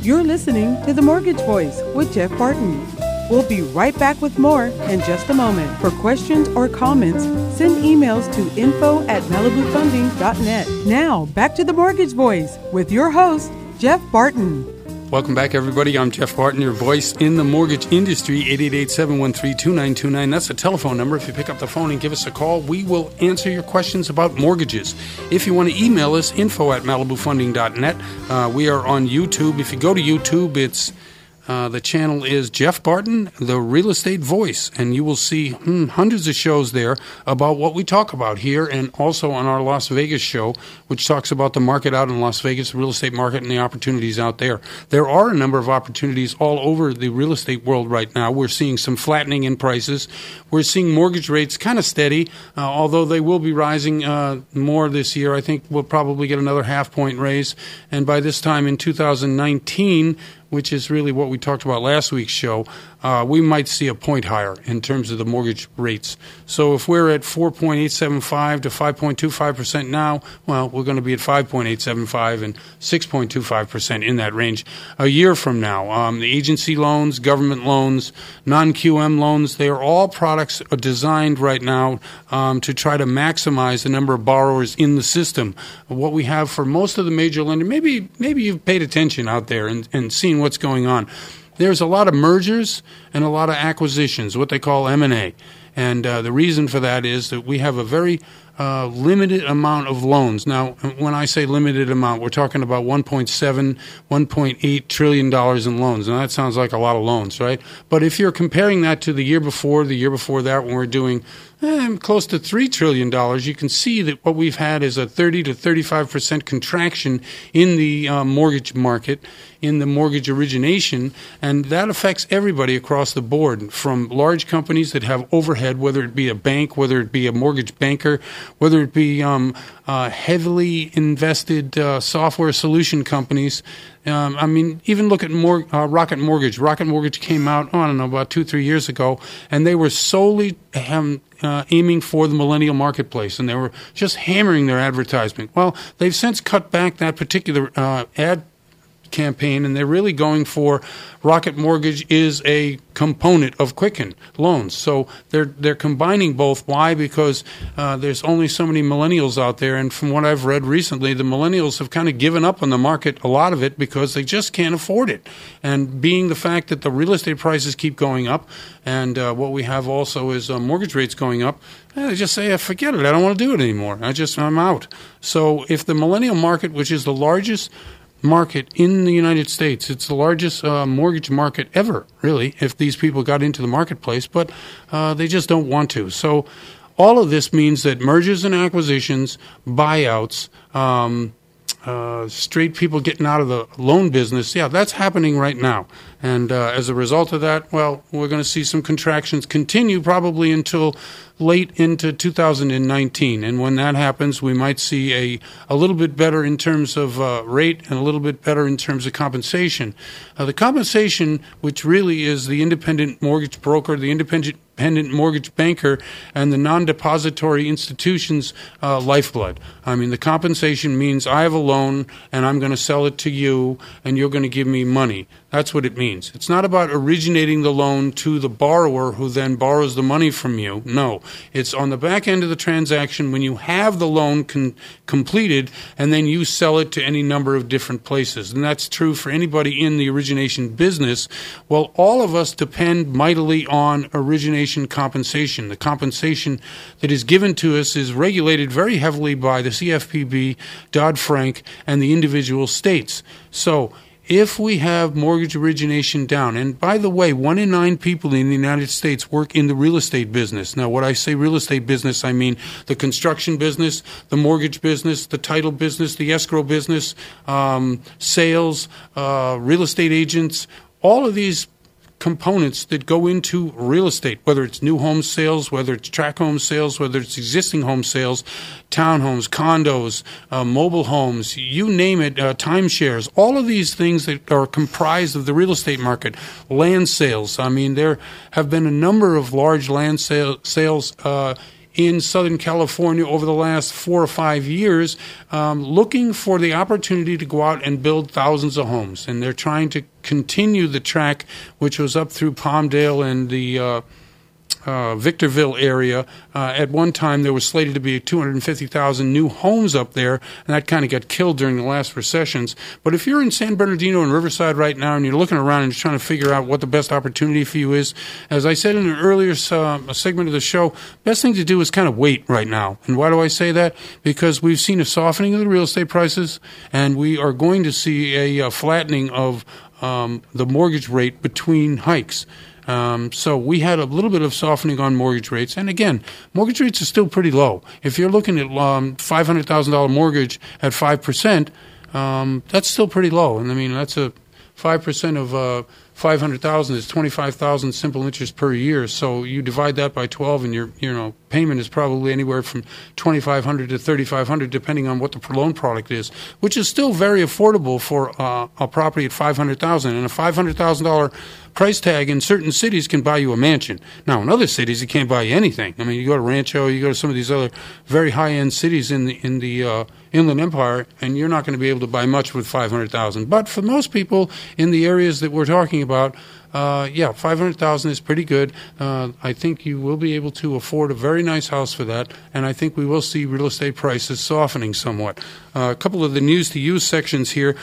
You're listening to The Mortgage Voice with Jeff Barton. We'll be right back with more in just a moment. For questions or comments, send emails to info at malibufunding.net. Now, back to the Mortgage Voice with your host, Jeff Barton. Welcome back, everybody. I'm Jeff Barton, your voice in the mortgage industry. 888-713-2929. That's the telephone number. If you pick up the phone and give us a call, we will answer your questions about mortgages. If you want to email us, info at malibufunding.net. Uh, we are on YouTube. If you go to YouTube, it's uh, the channel is Jeff Barton, the real estate voice, and you will see hmm, hundreds of shows there about what we talk about here and also on our Las Vegas show, which talks about the market out in Las Vegas, the real estate market, and the opportunities out there. There are a number of opportunities all over the real estate world right now. We're seeing some flattening in prices. We're seeing mortgage rates kind of steady, uh, although they will be rising uh, more this year. I think we'll probably get another half point raise. And by this time in 2019, which is really what we talked about last week's show, uh, we might see a point higher in terms of the mortgage rates. So if we're at 4.875 to 5.25 percent now, well, we're going to be at 5.875 and 6.25 percent in that range a year from now. Um, the agency loans, government loans, non-QM loans, they are all products designed right now um, to try to maximize the number of borrowers in the system. What we have for most of the major lenders, maybe maybe you've paid attention out there and, and seen what's going on there's a lot of mergers and a lot of acquisitions, what they call M&A. And uh, the reason for that is that we have a very uh, limited amount of loans. Now, when I say limited amount, we're talking about 1.7, 1.8 trillion dollars in loans. Now, that sounds like a lot of loans, right? But if you're comparing that to the year before, the year before that, when we're doing eh, close to $3 trillion, you can see that what we've had is a 30 to 35% contraction in the uh, mortgage market, in the mortgage origination, and that affects everybody across the board from large companies that have overhead, whether it be a bank, whether it be a mortgage banker, whether it be um, uh, heavily invested uh, software solution companies. Um, I mean, even look at Mor- uh, Rocket Mortgage. Rocket Mortgage came out, oh, I don't know, about two, three years ago, and they were solely um, uh, aiming for the millennial marketplace, and they were just hammering their advertisement. Well, they've since cut back that particular uh, ad campaign, and they're really going for Rocket Mortgage is a component of Quicken loans. So they're they're combining both. Why? Because uh, there's only so many millennials out there, and from what I've read recently, the millennials have kind of given up on the market, a lot of it, because they just can't afford it. And being the fact that the real estate prices keep going up, and uh, what we have also is uh, mortgage rates going up, they just say, "Forget it. I don't want to do it anymore. I just I'm out." So if the millennial market, which is the largest market in the United States. It's the largest uh, mortgage market ever, really, if these people got into the marketplace, but uh, they just don't want to. So, all of this means that mergers and acquisitions, buyouts, um, uh, straight people getting out of the loan business, yeah, that's happening right now. And uh, as a result of that, well, we're going to see some contractions continue probably until late into 2019. And when that happens, we might see a, a little bit better in terms of uh, rate and a little bit better in terms of compensation. Uh, the compensation, which really is the independent mortgage broker, the independent independent mortgage banker and the non depository institution's uh, lifeblood. I mean, the compensation means I have a loan and I'm going to sell it to you and you're going to give me money. That's what it means. It's not about originating the loan to the borrower who then borrows the money from you. No. It's on the back end of the transaction when you have the loan con- completed and then you sell it to any number of different places. And that's true for anybody in the origination business. Well, all of us depend mightily on origination compensation. The compensation that is given to us is regulated very heavily by the CFPB, Dodd Frank, and the individual states. So, if we have mortgage origination down, and by the way, one in nine people in the United States work in the real estate business. Now, what I say real estate business, I mean the construction business, the mortgage business, the title business, the escrow business, um, sales, uh, real estate agents. All of these components that go into real estate, whether it's new home sales, whether it's track home sales, whether it's existing home sales, townhomes, condos, uh, mobile homes, you name it, uh, timeshares, all of these things that are comprised of the real estate market, land sales. I mean, there have been a number of large land sale, sales uh, in Southern California over the last four or five years um, looking for the opportunity to go out and build thousands of homes. And they're trying to continue the track, which was up through Palmdale and the uh, uh, Victorville area. Uh, at one time, there was slated to be 250,000 new homes up there, and that kind of got killed during the last recessions. But if you're in San Bernardino and Riverside right now, and you're looking around and trying to figure out what the best opportunity for you is, as I said in an earlier uh, segment of the show, best thing to do is kind of wait right now. And why do I say that? Because we've seen a softening of the real estate prices, and we are going to see a, uh, flattening of um, the mortgage rate between hikes. Um, so we had a little bit of softening on mortgage rates, and again, mortgage rates are still pretty low. If you're looking at um, five hundred thousand dollar mortgage at five percent, um, that's still pretty low. And I mean, that's a five percent of uh, five hundred thousand is twenty five thousand simple interest per year. So you divide that by twelve, and your you know payment is probably anywhere from twenty five hundred to thirty five hundred, depending on what the loan product is, which is still very affordable for uh, a property at five hundred thousand and a five hundred thousand dollar price tag in certain cities can buy you a mansion. Now, in other cities, it can't buy you anything. I mean, you go to Rancho, you go to some of these other very high end cities in the in the uh, Inland Empire, and you're not going to be able to buy much with five hundred thousand. But for most people in the areas that we're talking about. Uh, yeah, five hundred thousand is pretty good. Uh, I think you will be able to afford a very nice house for that, and I think we will see real estate prices softening somewhat. Uh, a couple of the news to use sections here.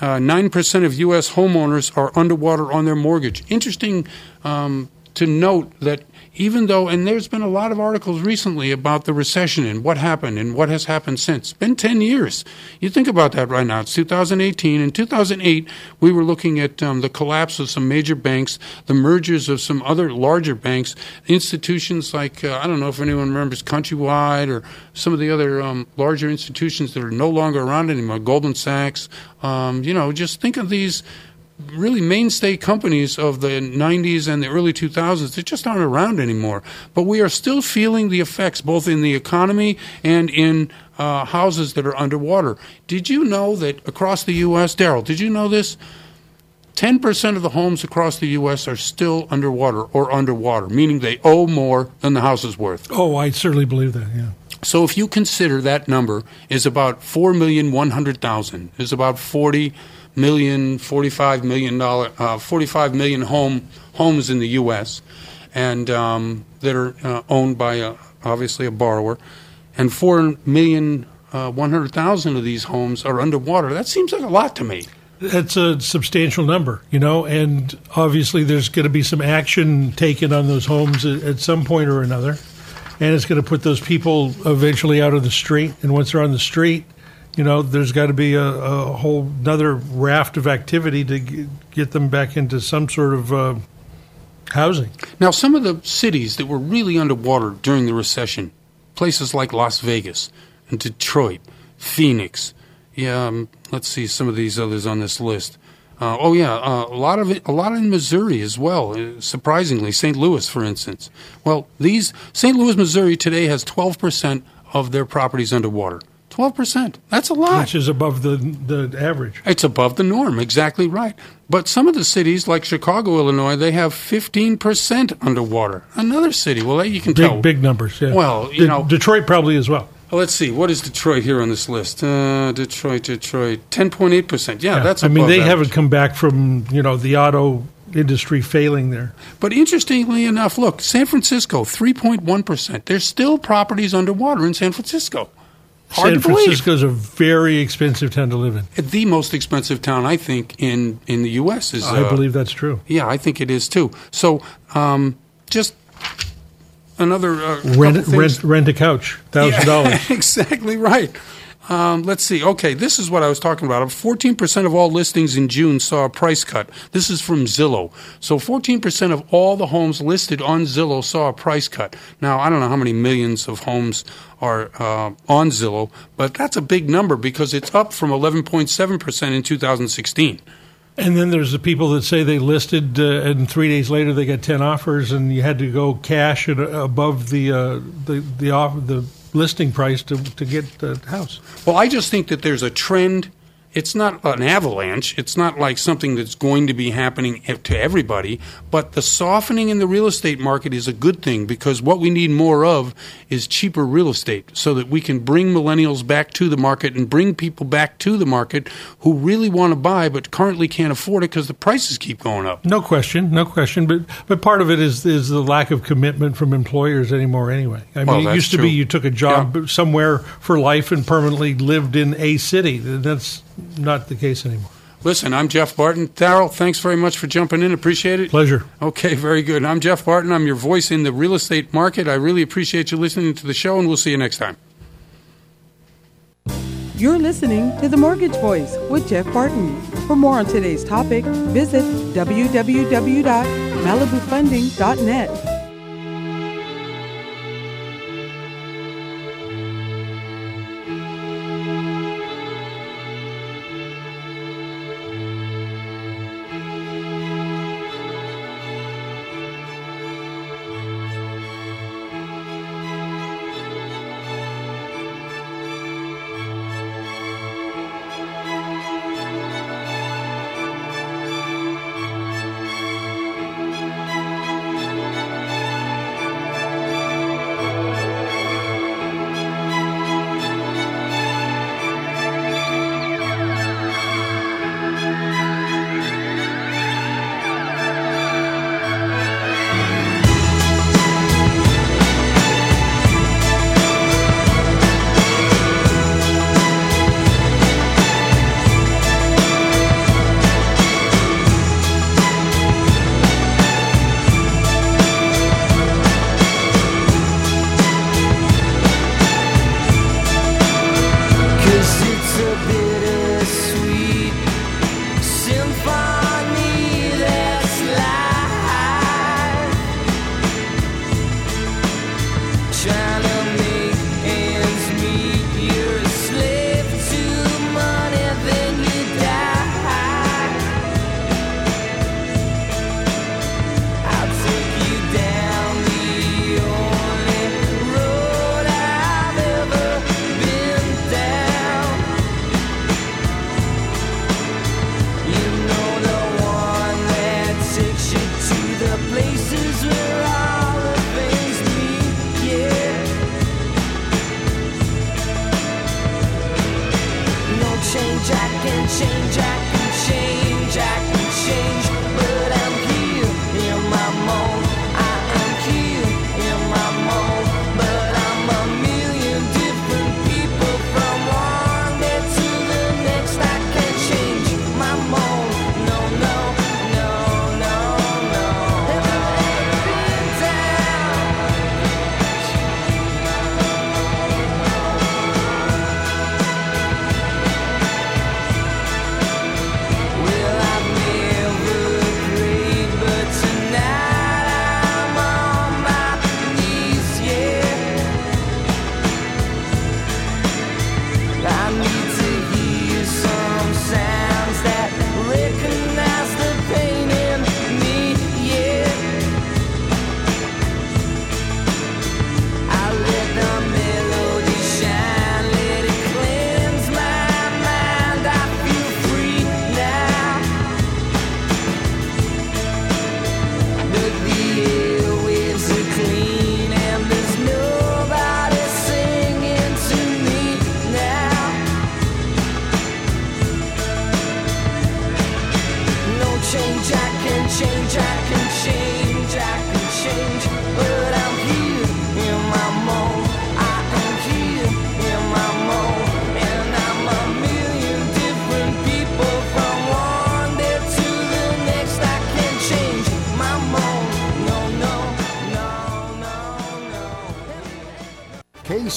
Uh, 9% of U.S. homeowners are underwater on their mortgage. Interesting um, to note that even though, and there's been a lot of articles recently about the recession and what happened and what has happened since. It's been 10 years. You think about that right now. It's 2018. In 2008, we were looking at um, the collapse of some major banks, the mergers of some other larger banks, institutions like, uh, I don't know if anyone remembers Countrywide or some of the other um, larger institutions that are no longer around anymore, Goldman Sachs. Um, you know, just think of these really mainstay companies of the 90s and the early 2000s that just aren't around anymore. But we are still feeling the effects both in the economy and in uh, houses that are underwater. Did you know that across the U.S., Daryl, did you know this? 10% of the homes across the U.S. are still underwater or underwater, meaning they owe more than the house is worth. Oh, I certainly believe that, yeah. So if you consider that number is about 4,100,000, is about 40 million, 45 million dollar, uh, 45 million home homes in the U.S. and um, that are uh, owned by a, obviously a borrower, and four million uh, 100,000 of these homes are underwater. That seems like a lot to me. That's a substantial number, you know, and obviously there's going to be some action taken on those homes at, at some point or another, and it's going to put those people eventually out of the street. And once they're on the street, you know, there's got to be a, a whole another raft of activity to g- get them back into some sort of uh, housing. Now, some of the cities that were really underwater during the recession, places like Las Vegas and Detroit, Phoenix. Yeah, um, let's see some of these others on this list. Uh, oh yeah, uh, a lot of it, a lot in Missouri as well. Uh, surprisingly, St. Louis, for instance. Well, these St. Louis, Missouri today has 12 percent of their properties underwater. Twelve percent. That's a lot. Which is above the the average. It's above the norm. Exactly right. But some of the cities, like Chicago, Illinois, they have fifteen percent underwater. Another city. Well, you can big, tell. Big numbers. Yeah. Well, you De- know, Detroit probably as well. let's see. What is Detroit here on this list? Uh, Detroit, Detroit, ten point eight percent. Yeah, that's. I mean, they average. haven't come back from you know the auto industry failing there. But interestingly enough, look, San Francisco, three point one percent. There's still properties underwater in San Francisco. Hard San to believe. Francisco's a very expensive town to live in. The most expensive town, I think, in, in the U.S. is. I uh, believe that's true. Yeah, I think it is too. So, um, just another uh, Rent rent rent a couch, (laughs) thousand dollars. Exactly right. Um, let's see. Okay, this is what I was talking about. 14% of all listings in June saw a price cut. This is from Zillow. So 14% of all the homes listed on Zillow saw a price cut. Now, I don't know how many millions of homes are uh, on Zillow, but that's a big number because it's up from 11.7% in 2016. And then there's the people that say they listed, uh, and three days later they got ten offers, and you had to go cash uh, above the uh, the the, off, the listing price to to get the house. Well, I just think that there's a trend it's not an avalanche. It's not like something that's going to be happening to everybody. But the softening in the real estate market is a good thing because what we need more of is cheaper real estate so that we can bring millennials back to the market and bring people back to the market who really want to buy but currently can't afford it because the prices keep going up. No question, no question. But but part of it is is the lack of commitment from employers anymore. Anyway, I mean, Well, it used to true. be you took a job somewhere for life and permanently lived in a city. That's not the case anymore. Listen, I'm Jeff Barton. Darrell, thanks very much for jumping in. Appreciate it. Pleasure. Okay, (laughs) very good. I'm Jeff Barton. I'm your voice in the real estate market. I really appreciate you listening to the show, and we'll see you next time. You're listening to The Mortgage Voice with Jeff Barton. For more on today's topic, visit www.malibufunding.net.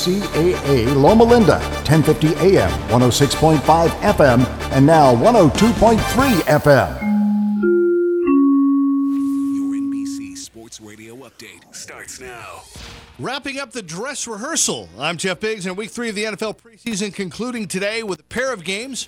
KCAA Loma Linda, 1050 AM, 106.5 FM, and now 102.3 FM. Your NBC Sports Radio update starts now. Wrapping up the dress rehearsal. I'm Jeff Biggs, and week three of the NFL preseason concluding today with a pair of games.